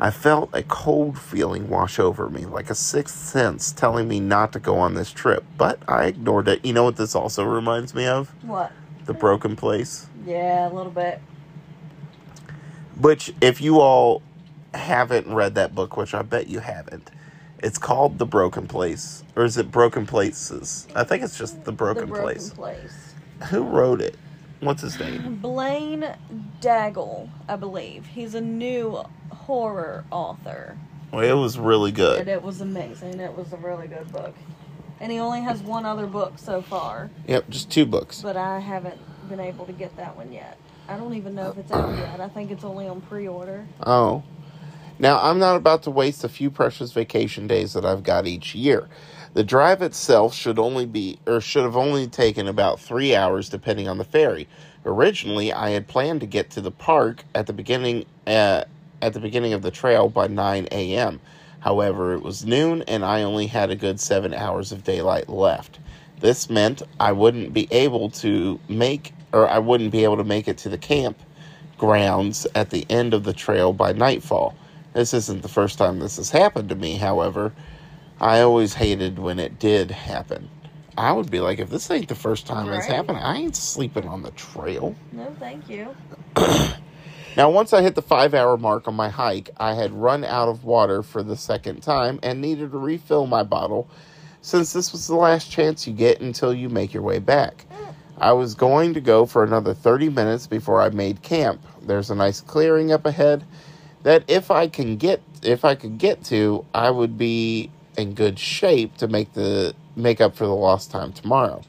Speaker 1: I felt a cold feeling wash over me, like a sixth sense telling me not to go on this trip. But I ignored it. You know what this also reminds me of?
Speaker 2: What?
Speaker 1: The Broken Place.
Speaker 2: Yeah, a little bit.
Speaker 1: Which, if you all haven't read that book, which I bet you haven't, It's called The Broken Place. Or is it Broken Places? I think it's just The Broken,
Speaker 2: the Broken
Speaker 1: Place.
Speaker 2: Place.
Speaker 1: Who wrote it? What's his name?
Speaker 2: Blaine Daggle, I believe. He's a new horror author.
Speaker 1: Well, it was really
Speaker 2: And
Speaker 1: good.
Speaker 2: it was amazing. It was a really good book. And he only has one other book so far,
Speaker 1: Yep, just two books.
Speaker 2: but I haven't been able to get that one yet. I don't even know if it's out yet. I think it's only on pre order.
Speaker 1: Oh. Now, I'm not about to waste a few precious vacation days that I've got each year. The drive itself should only be, or should have only taken about three hours depending on the ferry. Originally, I had planned to get to the park at the beginning, uh, at the beginning of the trail by 9 a.m. However, it was noon and I only had a good seven hours of daylight left. This meant I wouldn't be able to make, or I wouldn't be able to make it to the camp grounds at the end of the trail by nightfall. This isn't the first time this has happened to me, however. I always hated when it did happen. I would be like, if this ain't the first time it's
Speaker 2: Right.
Speaker 1: happened, I ain't sleeping on the trail.
Speaker 2: No, thank you.
Speaker 1: Now, once I hit the five hour mark on my hike, I had run out of water for the second time and needed to refill my bottle since this was the last chance you get until you make your way back. I was going to go for another 30 minutes before I made camp. There's a nice clearing up ahead that if I can get if I could get to, I would be in good shape to make the make up for the lost time tomorrow.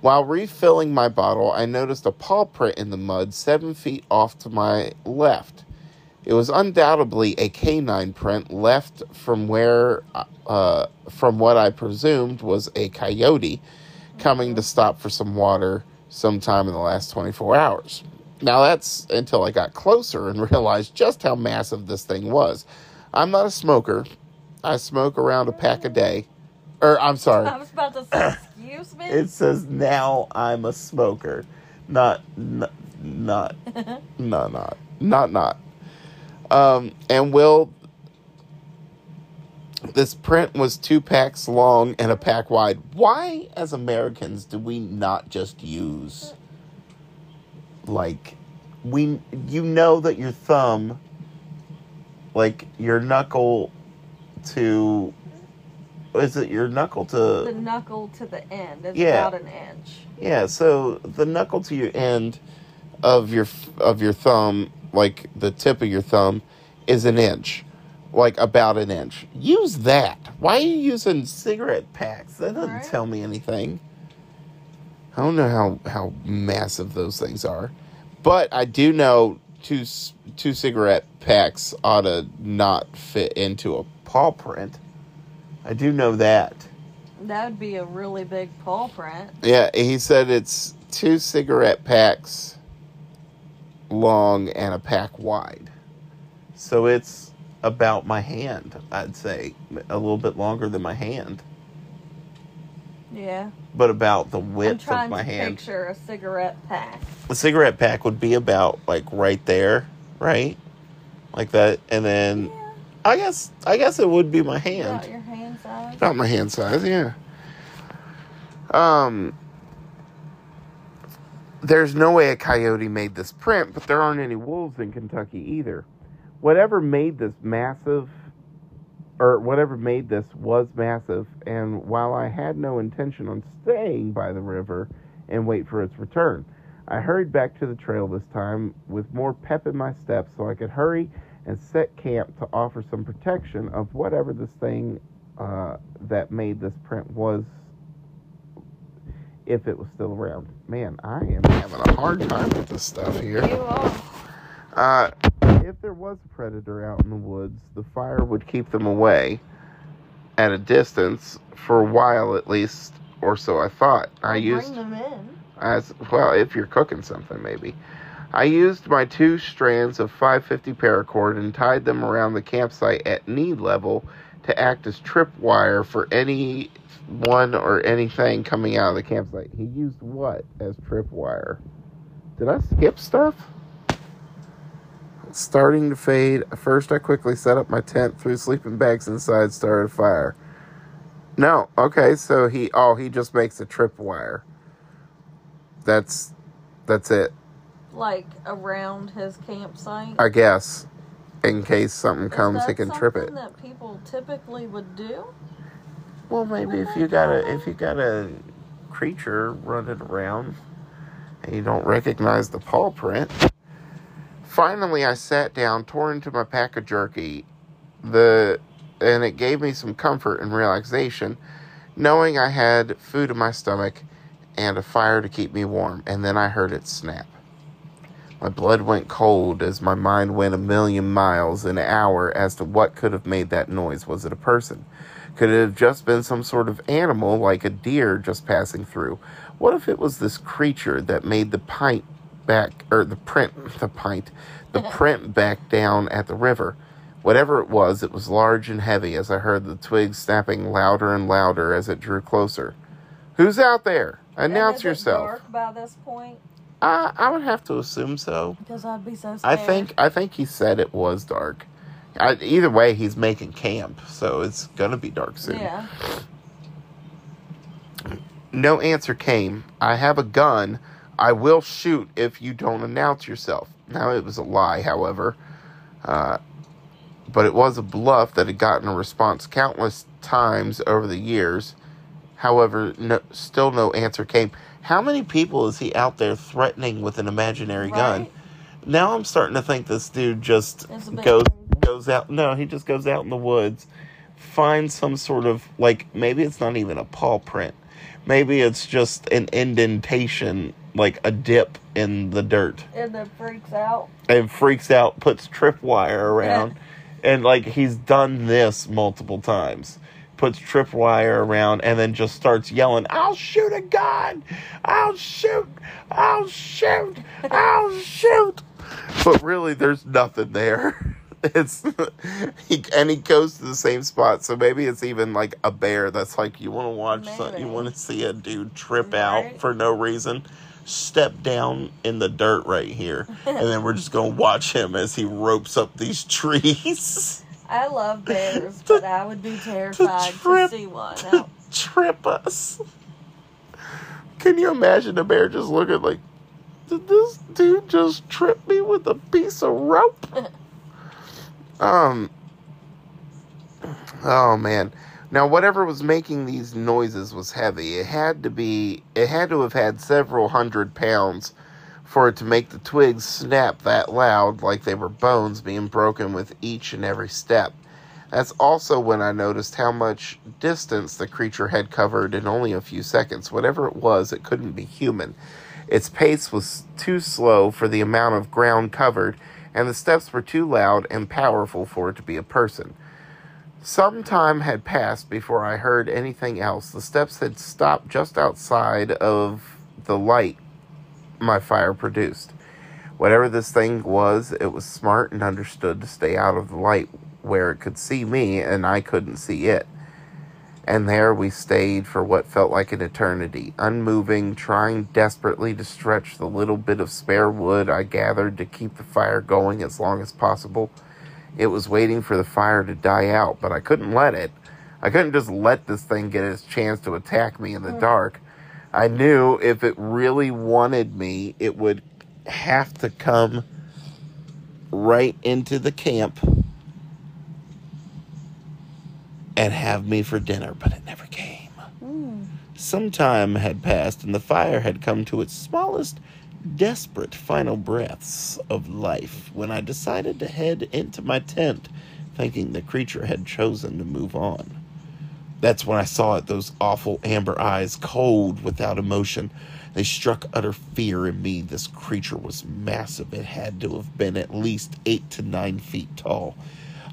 Speaker 1: While refilling my bottle, I noticed a paw print in the mud seven feet off to my left. It was undoubtedly a canine print left from where, uh, from what I presumed was a coyote coming to stop for some water sometime in the last 24 hours. Now, that's until I got closer and realized just how massive this thing was. I'm not a smoker, I smoke around a pack a day. Or, I'm sorry.
Speaker 2: I was about to say, excuse me?
Speaker 1: It says now I'm a smoker, not n- not no not not not. Um, and will this print was two packs long and a pack wide. Why, as Americans, do we not just use like we? You know that your thumb, like your knuckle, to is it your knuckle to
Speaker 2: the knuckle to the end is
Speaker 1: Yeah.
Speaker 2: about an inch.
Speaker 1: Yeah, so the knuckle to your end of your of your thumb, like the tip of your thumb, is an inch, like about an inch. Use that. Why are you using cigarette packs? That doesn't
Speaker 2: Right.
Speaker 1: tell me anything. I don't know how how massive those things are, but I do know two two cigarette packs ought to not fit into a paw print. I do know that.
Speaker 2: That would be a really big paw print.
Speaker 1: Yeah, he said it's two cigarette packs long and a pack wide. So it's about my hand, I'd say. A little bit longer than my hand,
Speaker 2: Yeah.
Speaker 1: but about the
Speaker 2: I'm
Speaker 1: width of my
Speaker 2: to
Speaker 1: hand.
Speaker 2: picture a cigarette pack.
Speaker 1: A cigarette pack would be about like right there, right? Like that and then
Speaker 2: Yeah.
Speaker 1: I guess I guess it would be my hand.
Speaker 2: About.
Speaker 1: My hand size, yeah. Um, there's no way a coyote made this print, but there aren't any wolves in Kentucky either. Whatever made this massive, or whatever made this was massive, and while I had no intention on staying by the river and wait for its return, I hurried back to the trail this time with more pep in my steps so I could hurry and set camp to offer some protection of whatever this thing uh, that made this print was if it was still around. Man, I am having a hard time with this stuff here. Uh, if there was a predator out in the woods, the fire would keep them away at a distance for a while at least, or so I thought. I used
Speaker 2: Bring them in.
Speaker 1: as well if you're cooking something maybe i used my two strands of 550 paracord and tied them around the campsite at knee level to act as tripwire for any one or anything coming out of the campsite. He used what as tripwire? Did i skip stuff? It's starting to fade. First i quickly set up my tent threw sleeping bags inside started a fire. No okay so he oh he just makes a tripwire. That's that's it.
Speaker 2: Like around his campsite.
Speaker 1: i guess in case something comes,
Speaker 2: Is
Speaker 1: he can trip it.
Speaker 2: something that people typically would do?
Speaker 1: Well, maybe if you got a if you got a creature running around and you don't recognize the paw print. Finally, I sat down, tore into my pack of jerky, the and it gave me some comfort and relaxation, knowing I had food in my stomach and a fire to keep me warm. And then I heard it snap. My blood went cold as my mind went a million miles an hour as to what could have made that noise. Was it a person? Could it have just been some sort of animal like a deer just passing through? What if it was this creature that made the pint back, or the print, the pint, the print back down at the river? Whatever it was, it was large and heavy as I heard the twigs snapping louder and louder as it drew closer. Who's out there? Announce
Speaker 2: And is it
Speaker 1: yourself.
Speaker 2: dark by this point?
Speaker 1: I, I would have to assume so.
Speaker 2: Because I'd be so scared.
Speaker 1: I think I think he said it was dark. I, either way, he's making camp, so it's gonna be dark soon.
Speaker 2: Yeah.
Speaker 1: No answer came. I have a gun. I will shoot if you don't announce yourself. Now it was a lie, however, uh, but it was a bluff that had gotten a response countless times over the years. However, no, still no answer came. How many people is he out there threatening with an imaginary gun? Now I'm starting to think this dude just
Speaker 2: It's a bit
Speaker 1: goes
Speaker 2: crazy.
Speaker 1: goes out. No, he just goes out in the woods, finds some sort of like maybe it's not even a paw print. Maybe it's just an indentation, like a dip in the dirt,
Speaker 2: And then freaks out.
Speaker 1: and freaks out, puts tripwire around, and like he's done this multiple times. Puts tripwire around and then just starts yelling, I'll shoot a gun! I'll shoot! I'll shoot! I'll shoot! But really, there's nothing there. It's he and he goes to the same spot, so maybe it's even like a bear that's like, you want to watch, some, you want to see a dude trip
Speaker 2: Right.
Speaker 1: out for no reason. Step down in the dirt right here, and then we're just gonna watch him as he ropes up these trees.
Speaker 2: I love bears,
Speaker 1: To-
Speaker 2: but I would be terrified to,
Speaker 1: trip-
Speaker 2: see one.
Speaker 1: to trip us. Can you imagine a bear just looking like, did this dude just trip me with a piece of rope? um. Oh man. Now whatever was making these noises was heavy. It had to be. It had to have had several hundred pounds for it to make the twigs snap that loud, like they were bones being broken with each and every step. That's also when I noticed how much distance the creature had covered in only a few seconds. Whatever it was, it couldn't be human. Its pace was too slow for the amount of ground covered, and the steps were too loud and powerful for it to be a person. Some time had passed before I heard anything else. The steps had stopped just outside of the light my fire produced. Whatever this thing was, it was smart and understood to stay out of the light where it could see me and I couldn't see it. And there we stayed for what felt like an eternity, unmoving, trying desperately to stretch the little bit of spare wood I gathered to keep the fire going as long as possible. It was waiting for the fire to die out, but I couldn't let it. I couldn't just let this thing get its chance to attack me in the mm. dark. I knew if it really wanted me, it would have to come right into the camp and have me for dinner, but it never came.
Speaker 2: mm,
Speaker 1: Some time had passed, and the fire had come to its smallest, desperate final breaths of life when I decided to head into my tent, thinking the creature had chosen to move on. That's when I saw it, those awful amber eyes, cold without emotion. They struck utter fear in me. This creature was massive. It had to have been at least eight to nine feet tall.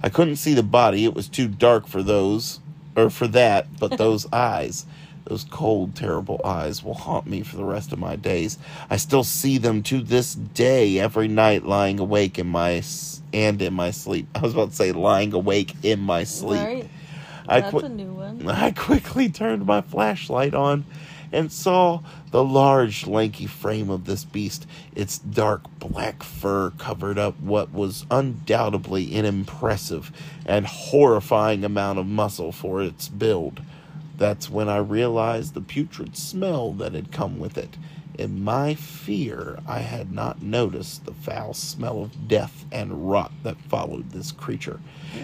Speaker 1: I couldn't see the body. It was too dark for those, or for that, but those eyes, those cold, terrible eyes, will haunt me for the rest of my days. I still see them to this day, every night, lying awake in my and in my sleep. I was about to say lying awake in my sleep.
Speaker 2: right.
Speaker 1: I
Speaker 2: That's a new one.
Speaker 1: I quickly turned my flashlight on and saw the large, lanky frame of this beast. Its dark black fur covered up what was undoubtedly an impressive and horrifying amount of muscle for its build. That's when I realized the putrid smell that had come with it. In my fear, I had not noticed the foul smell of death and rot that followed this creature.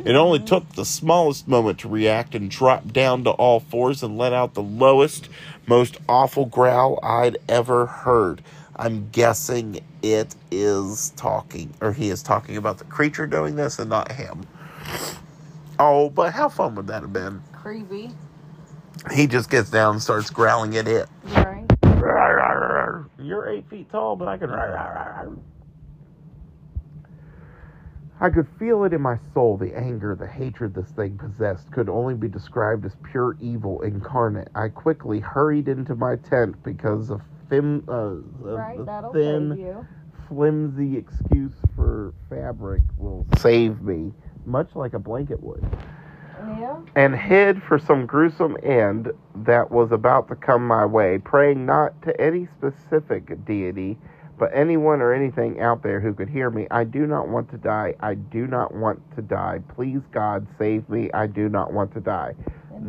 Speaker 1: It only mm. took the smallest moment to react and drop down to all fours and let out the lowest, most awful growl I'd ever heard. I'm guessing it is talking, or he is talking about the creature doing this and not him. Oh, but how fun would that have been?
Speaker 2: Creepy.
Speaker 1: He just gets down and starts growling at it.
Speaker 2: Right.
Speaker 1: You're eight feet tall, but I can. I could feel it in my soul. The anger, the hatred this thing possessed could only be described as pure evil incarnate. I quickly hurried into my tent because a fim, uh,
Speaker 2: Right.
Speaker 1: a
Speaker 2: That'll
Speaker 1: thin, flimsy excuse for fabric will save me, much like a blanket would
Speaker 2: Yeah.
Speaker 1: and hid for some gruesome end that was about to come my way, praying not to any specific deity, but anyone or anything out there who could hear me. I do not want to die. I do not want to die. Please, God, save me. I do not want to die.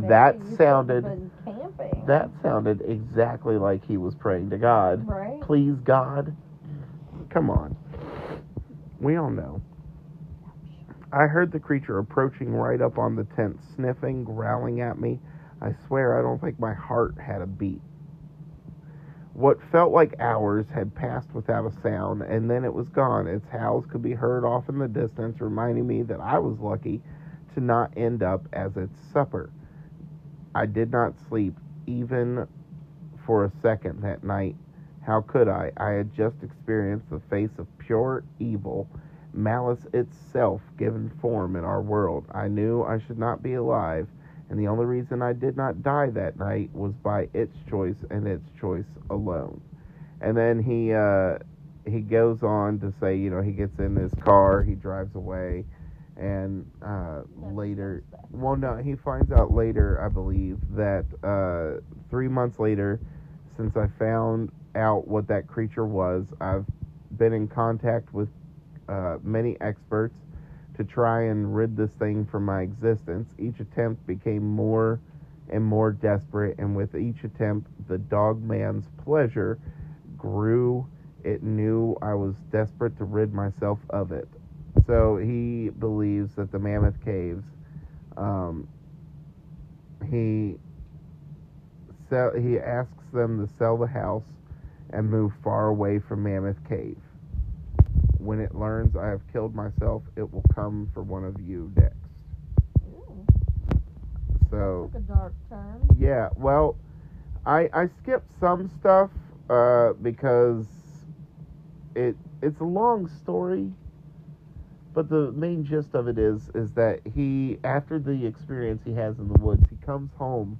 Speaker 1: That sounded-
Speaker 2: camping.
Speaker 1: That sounded exactly like he was praying to God.
Speaker 2: Right.
Speaker 1: Please, God. Come on. We all know. I heard the creature approaching right up on the tent, sniffing, growling at me. I swear I don't think my heart had a beat. What felt like hours had passed without a sound, and then it was gone. Its howls could be heard off in the distance, reminding me that I was lucky to not end up as its supper. I did not sleep even for a second that night. How could I? I had just experienced the face of pure evil, malice itself given form in our world. I knew I should not be alive, and the only reason I did not die that night was by its choice and its choice alone. And then he uh, he goes on to say, you know, he gets in his car, he drives away, and uh, later, well, no, he finds out later, I believe, that uh, three months later, since I found out what that creature was, I've been in contact with uh, many experts to try and rid this thing from my existence. Each attempt became more and more desperate, and with each attempt, the dog man's pleasure grew. It knew I was desperate to rid myself of it. So he believes that the Mammoth Caves, um, he he asks them to sell the house and move far away from Mammoth Cave. When it learns I have killed myself, it will come for one of you next.
Speaker 2: Ooh,
Speaker 1: So
Speaker 2: took a dark turn.
Speaker 1: yeah, well, I I skipped some stuff uh, because it it's a long story, but the main gist of it is is that he after the experience he has in the woods, he comes home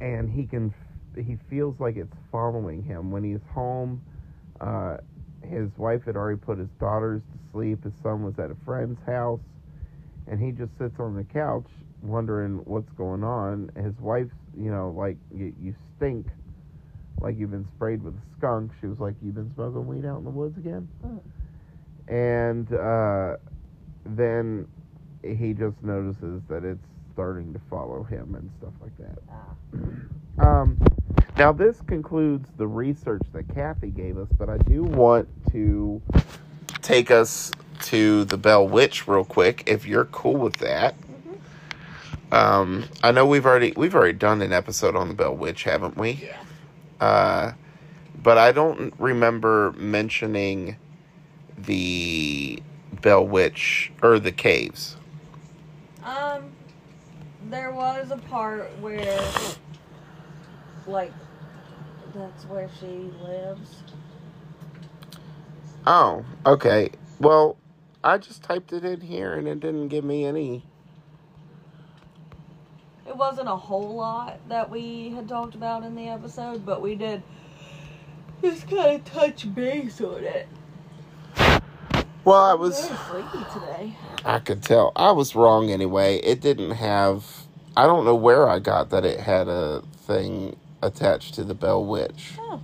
Speaker 1: and he can he feels like it's following him when he's home. Uh, his wife had already put his daughters to sleep. His son was at a friend's house, and he just sits on the couch wondering what's going on. His wife, you know, like you, you stink, like you've been sprayed with a skunk. She was like, "You've been smoking weed out in the woods again,"
Speaker 2: Mm.
Speaker 1: and uh, then he just notices that it's starting to follow him and stuff like that.
Speaker 2: Ah.
Speaker 1: Um, now, this concludes the research that Kathy gave us, but I do want to take us to the Bell Witch real quick, if you're cool with that. Um, I know we've already we've already done an episode on the Bell Witch, haven't we?
Speaker 2: Yeah.
Speaker 1: Uh, but I don't remember mentioning the Bell Witch or the caves.
Speaker 2: Um, there was a part where, like, that's where she lives.
Speaker 1: Oh, okay. Well, I just typed it in here and it didn't give me any.
Speaker 2: It wasn't a whole lot that we had talked about in the episode, but we did just kind of touch base on it.
Speaker 1: Well, I was.
Speaker 2: Very today.
Speaker 1: I could tell. I was wrong anyway. It didn't have. I don't know where I got that it had a thing attached to the Bell Witch.
Speaker 2: Oh.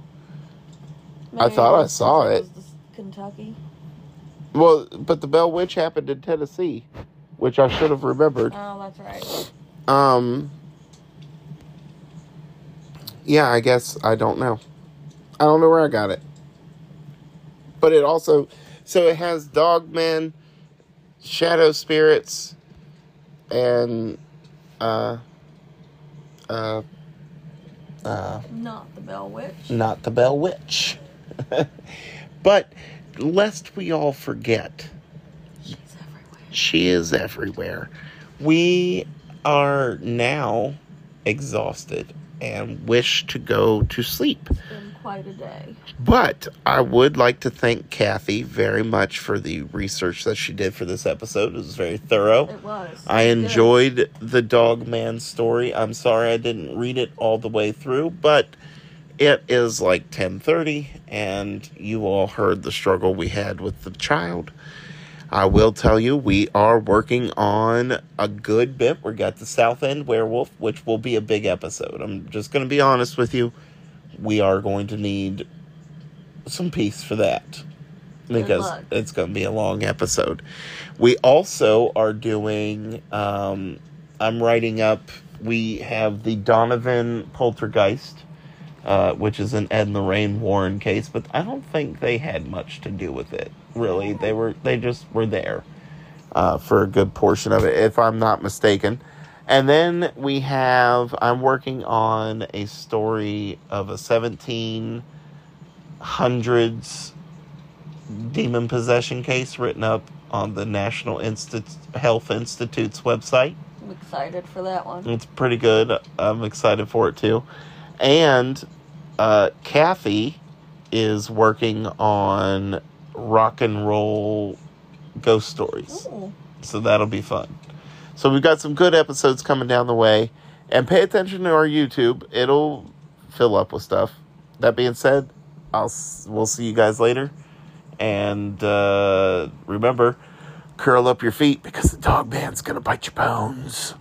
Speaker 1: I thought I saw it.
Speaker 2: Kentucky.
Speaker 1: Well, but the Bell Witch happened in Tennessee, which I should have remembered.
Speaker 2: Oh, that's right.
Speaker 1: Um. yeah, I guess I don't know. I don't know where I got it. But it also so it has dog dogmen, shadow spirits, and uh uh uh
Speaker 2: Not the Bell Witch.
Speaker 1: not the Bell Witch. but lest we all forget,
Speaker 2: She's everywhere.
Speaker 1: she is everywhere. We are now exhausted and wish to go to sleep.
Speaker 2: Quite a day.
Speaker 1: But I would like to thank Kathy very much for the research that she did for this episode. It was very thorough.
Speaker 2: It was.
Speaker 1: I
Speaker 2: Good.
Speaker 1: enjoyed the dog man story. I'm sorry I didn't read it all the way through, but it is like 10:30 and you all heard the struggle we had with the child. I will tell you we are working on a good bit. We got the South End Werewolf, which will be a big episode. I'm just going to be honest with you. We are going to need some peace for that because it's going to be a long episode. We also are doing. Um, I'm writing up. We have the Donovan Poltergeist, uh, which is an Ed and Lorraine Warren case, but I don't think they had much to do with it. Really, they were they just were there uh, for a good portion of it, if I'm not mistaken. And then we have. I'm working on a story of a 1700s demon possession case written up on the National Institute Health Institute's website.
Speaker 2: I'm excited for that one.
Speaker 1: It's pretty good. I'm excited for it too. And uh, Kathy is working on rock and roll ghost stories.
Speaker 2: Ooh.
Speaker 1: So that'll be fun. So we've got some good episodes coming down the way. And pay attention to our YouTube. It'll fill up with stuff. That being said, I'll we'll see you guys later. And uh, remember, curl up your feet because the dog man's gonna bite your bones.